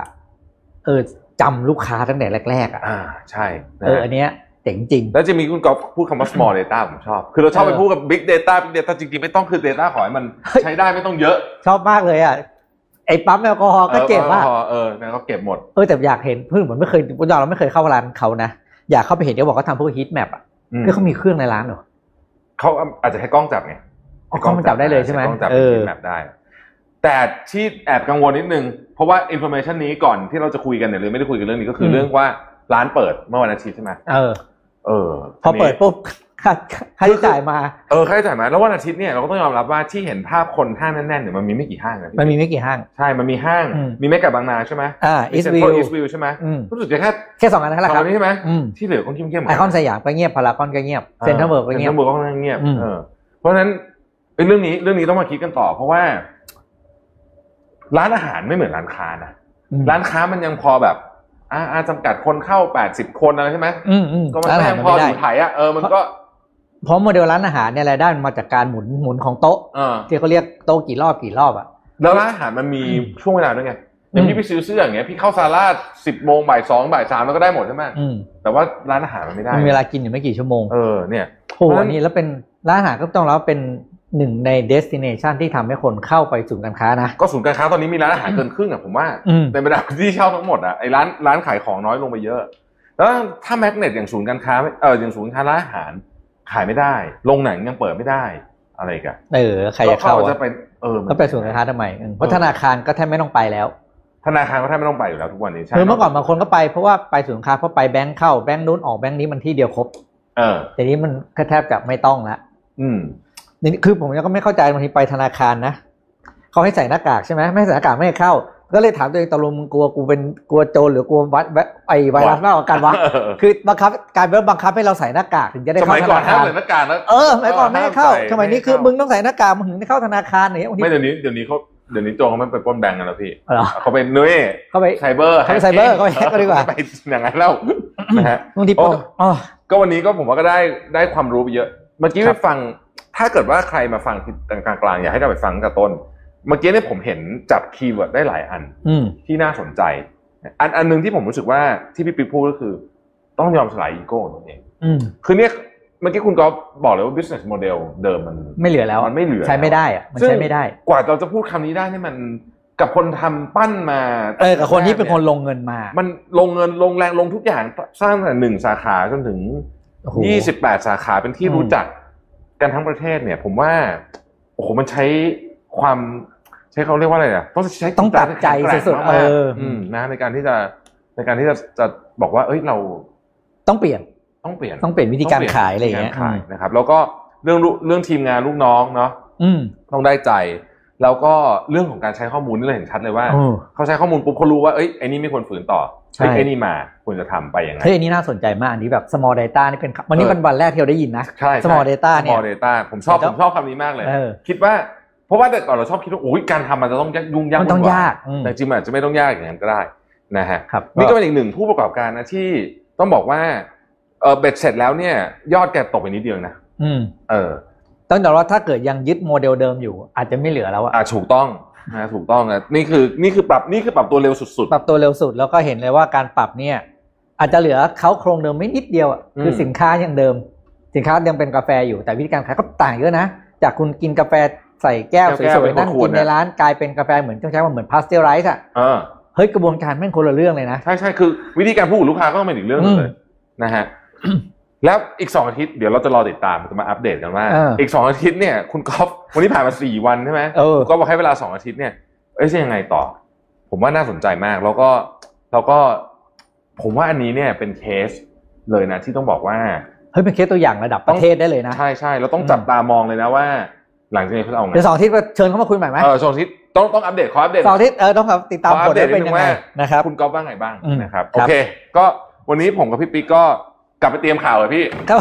เออจำลูกค้าตั้งแต่แรก ๆ อะอ่าใช่นะเอออันเนี้ย เจ๋งจริง แล้วจะมีคุณกอล์ฟพูดคำว่า small data ผมชอบ คือเราชอบไปเออพูดกับ big data big data จริงๆ ไม่ต้องคือ data ขอให้มันเฮ้ยใช้ได้ไม่ต้องเยอะ ชอบมากเลยอะไอ้ปั๊มแอลกอฮอล์ก็เจ็บว่าออเออแล้วก็เก็บหมด เออแต่อยากเห็นเพื่อนเหมือนไม่เคยพวกเราไม่เคยเข้าร้านเขานะ อยากเข้าไปเห็นเขาบอกเขาทำพวก heat map อะอืมคือเขามีเครื่องในร้านเหรอเขาอาจจะให้กล้องจับไงอ๋อกล้องมันจับได้เลยใช่ไหมกล้องจับเออ mapได้ แต่ที่แอบกังวลนิดนึง เพราะว่า information นี้ก่อนที่เราจะคุยกันเนี่ยหรือไม่ได้คุยกันเรื่องนี้ก็คืออมเรื่องว่าร้านเปิดเมื่อวันอาทิตย์ใช่ไหมเออ เออ พอเปิดปุ๊บค่าค่าใช้จ่ายมา เออค่าใช้จ่ายมา แล้ววันอาทิตย์เนี่ยเราก็ต้องยอมรับว่าที่เห็นภาพคนห้างแน่นๆเนี่ยมันมีไม่กี่ห้างนะพี่มันมีไม่กี่ห้าง ใช่ มันมีห้างอืมมีเมกะบางนาใช่ไหมอ่ามี East เซ็นทรัล View อีสต์วิวใช่ไหมอืมรู้สึกจะแค่แค่สองอันนั่นแหละสองครับอันนี้ใช่ไหมอืมที่เหลือก็เงียบๆหมดไอคอนสยามก็เงียบพารากอนก็เงียบเซ็นทรัลเวิร์ก็เงียบเซ็นทรัลเวิร์ก็ค่อนข้างเงียบอืมเออเพราะฉะนั้นเอ้ยเรื่องนี้เรื่องนี้ต้องมาคิดกันต่อ เพราะว่า ร้านอาหารไม่เหมือนร้านค้านะอืมร้านค้ามันยังพอแบบ อ่าอ่าจำกัดคนเข้าแปดสิบคนอะไรใช่ไหมอืมอืมก็มันร้านก็อาหารยังมันพอไม่อได้ยู่ไถอะเออมันก็เพราะโมเดลร้านอาหารเนี่ยรายได้มันมาจากการหมุนหมุนของโต๊ะเออที่เขาเรียกโต๊ะกี่รอบกี่รอบอะแล้วร้านอาหารมันมีอืมช่วงเวลาด้วยไงอย่างอืมพี่ไปซื้อเสื้ออย่างเงี้ยพี่เข้าซาร่าสิบโมงบ่ายสองบ่ายสามแล้วก็ได้หมดใช่ไหมอืมแต่ว่าร้านอาหารมันไม่ได้มันมีเวลากินอยู่ไม่กี่ชั่วโมงเออเนี่ยโอ้เพราะฉะนั้นอันนี้แล้วเป็นร้านอาหารก็ต้องรับเป็น หนึ่งในเดสติเนชันที่ทำให้คนเข้าไปศูนย์การค้านะ ก็ศูนย์การค้าตอนนี้มีร้านอาหารเกินครึ่งอะผมว่าอืมในบรรดาที่เช่าทั้งหมดอะไอ้ร้านร้านขายของน้อยลงไปเยอะ แล้วถ้าแมกเนตอย่างศูนย์การค้าเอออย่างศูนย์การค้าร้านอาหารขายไม่ได้โรงหนังยังเปิดไม่ได้อะไรกันเออใครจะเข้าก็อะจะเป็นเออมันก็ไปศูนย์การค้าทำไมอืมเพราะธนาคารก็แทบไม่ต้องไปแล้วธนาคารก็แทบไม่ต้องไปอยู่แล้วทุกวันนี้ใช่คือเมื่อก่อนบางคนก็ไปเพราะว่าไปศูนย์การค้าเพราะไปแบงค์เข้าแบงค์นู้นออกแบงค์นี้มันที่เดียวครบ เออแต่นี้มันก็แทบจะไม่ต้องละอืมนี่ คือผมยังก็ไม่เข้าใจบางทีไปธนาคารนะเขาให้ใส่หน้ากากใช่ไหมไม่ให้ใส่หน้ากากไม่ให้เข้า ก็เลยถามตัวเองตกลงมึงกลัวกูเป็นกลัวโจรหรือกลัววัดไอไวรัสมากกว่ากันวะเออคือบังคับการบังคับให้เราใส่หน้ากากถึงจะได้สเข้ามัยธก่อนนาห้ามคารใส่หน้ากากแล้วเออสมัยก่อนไม่ให้เข้าห้ามใส่สมัยนี้คือไม่ให้เข้ามึมึงต้องใส่หน้ากากมึงถึงได้เข้าธนาคารอย่างเงี้ยบางทีไม่เดี๋ยวนี้เดี๋ยวนี้เขาเดี๋ยวนี้โจรเขาไม่ไปปล้นแบงก์กันแล้วพี่เหรอเขาไปนุ้ยเข้าไปไซเบอร์เขาไปไซเบอร์เขาไปแฮกกันดีกว่าไปอย่างนั้นแล้วนะฮะบางทีโอ้อ๋อก็วันนี้ก็ผมว่าก็ได้ได้ความรู้ไปเยอะเมื่อกี้ครัไปบฟัง ถ้าเกิดว่าใครมาฟังที่กลางกลางๆอยากให้กลับไปฟังตั้งแต่ต้น เมื่อกี้เนี่ยผมเห็นจับ keyword ได้หลายอันอืมที่น่าสนใจ อันอันหนึ่งที่ผมรู้สึกว่าที่พี่ปิ๊กพูดก็คือ ต้องยอมสลายอีโก้ของตัวเองอืมคือเนี่ยเมื่อกี้คุณก๊อฟบอกเลยว่า business model เดิมมันไม่เหลือแล้วมันไม่เหลือใช้ไม่ได้อะมันซึ่งใช้ไม่ได้ กว่าเราจะพูดคำนี้ได้นี่มันกับคนทำปั้นมาเออกับคนที่เป็นคนลงเงินมา มันลงเงินลงแรงลงทุกอย่างสร้างแต่หนึ่งสาขาจนถึงโอ้โหยี่สิบแปดสาขาเป็นที่อืมรู้จัก กันทั้งประเทศเนี่ยผมว่าโอ้โหมันใช้ความใช้เขาเรียกว่าอะไรอะต้องใช้ต้องตัดใจแกร่งสุดๆมากๆเอออืมนะในการที่จะในการที่จะจะบอกว่า เอ้ยเราต้องเปลี่ยนต้องเปลี่ยนต้องเปลี่ยนวิธีการขายอะไรอย่างเงี้ยวิธีกขายนะครับ แล้วก็เรื่องลูเรื่องทีมงานลูกน้องเนาะอืมต้องได้ใจ แล้วก็เรื่องของการใช้ข้อมูลนี่เราเห็นชัดเลยว่าโอ้เขาใช้ข้อมูลปุ๊บเขารู้ว่าเอ้ยไอ้นี่ไม่ควรฝืนต่อ ใช่เอ้ยไอ้นี่มาควรจะทำไปอย่างไงเฮ้ยอันนี้น่าสนใจมากอันนี้แบบ small data นี่เป็นวันนี้เออเป็นวันแรกที่เราได้ยินนะใช่ใช่ small data เนี่ย small data ผมชอบแต่ผมชอบคำนี้มากเลยเออคิดว่าเพราะว่าแต่ก่อนเราชอบคิดว่าอุ้ยการทำมันจะต้องยุ่งยากมันต้องวุ่วยากอืมแต่จริงๆมันอาจจะไม่ต้องยากอย่างนั้นก็ได้นะฮะครับนี่ก็เป็นอีกหนึ่งผู้ประกอบการนะที่ต้องบอกว่าเออเบ็ดเสร็จแล้วเนี่ย ยอดแกตกไปนิดเดียวนะอืม เออต้องแต่ว่าถ้าเกิดยังยึดโมเดลเดิมอยู่ อาจจะไม่เหลือแล้วอะอ่าถูกต้อง นะถูกต้องนะนี่คือนี่คือปรับนี่คือปรับตัวเร็วสุด ปรับตัวเร็วสุดแล้วก็เห็นเลยว่าการปรับเนี่ยอาจจะเหลือเค้าโครงเดิมไม่นิดเดียวอะคือสินค้ายังเดิม สินค้ายังเป็นกาแฟอยู่แต่วิธีการขายก็ต่างเยอะนะ จากคุณกินกาแฟใส่แก้วสวยๆนั่งกินในร้านกลายเป็นกาแฟเหมือนต้องใช้ว่าเหมือนพาสเจอร์ไรส์อะๆเออเฮ้ยกระบวนการแม่งคนละเรื่องเลยนะ ใช่ใช่คือวิธีการพูดกับลูกค้าก็ต้องเป็นอีกเรื่องหนึงเลยนะฮะ แล้วอีกสองอาทิตย์เดี๋ยวเราจะรอติดตามจะมาอัปเดตกันว่าเอออีอีกสองอาทิตย์เนี่ยคุณก๊อฟวันนี้ผ่านมาสี่วันใช่ไหมเออก็บอกให้เวลาสองอาทิตย์เนี่ยเอ้ยจะยังไงต่อ ผมว่าน่าสนใจมาก แล้วก็แล้วก็ ผมว่าอันนี้เนี่ยเป็นเคสเลยนะที่ต้องบอกว่าเฮ้ยเป็นเคสตัวอย่างระดับประเทศได้เลยนะใช่ใช่เราต้องอืมจับตามองเลยนะว่า หลังจากนี้เขาจะเอาไงเดี๋ยวสองอาทิตย์เชิญเขามาคุยใหม่ไหมเออช่วงอาทิตย์ต้องต้องอัปเดตขออัปเดตสองอาทิตย์เออต้องครับติดตามขออัผปลเดตได้เป็นนิดนึยังงไงว่านะครับคุณก๊อฟว่าไงบ้างอืมนะครับคโอรับเค ก็วันนี้ผมกับพี่ปิ๊กก็ กลับไปเตรียมข่าวเลยพี่ครับ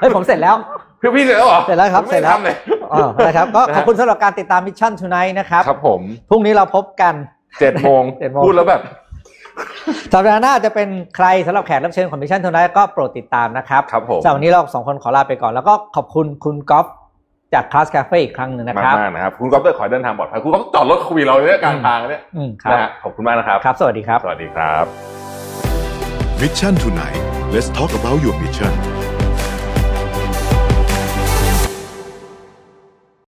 เฮ้ยผมเสร็จแล้วพี่พี่เสร็จแล้วเหรอเสร็จแล้วครับผมไม่เสร็จแล้วทำเลยอ๋อนะครับก็ขอบคุณสำหรับการติดตามมิชชั่น Tonight นะครับครับผมพรุ่งนี้เราพบกันเจ็ดโมงเจ็ดโมงพูดแล้วแบบสัปดาห์หน้าจะเป็นใครสำหรับแขกรับเชิญของมิชชั่น Tonight ก็โปรดติดตามนะครับครับผมสำหรับวันนี้เราสองคนขอลาไปก่อนแล้วก็ขอบคุณคุณก๊อฟจากคลาสคาเฟ่อีกครั้งหนึ่งนะมากครับมากนะครับ คุณก๊อฟเตอร์ขอให้เดินทางปลอดภัยคุณก๊อฟจอดรถคุยเราเนี่ยกลางทางเนี่ยอืมครับนะฮะขอบคุณมากนะครับครับ สวัสดีครับ สวัสดีครับ Mission tonight. Let's talk about your mission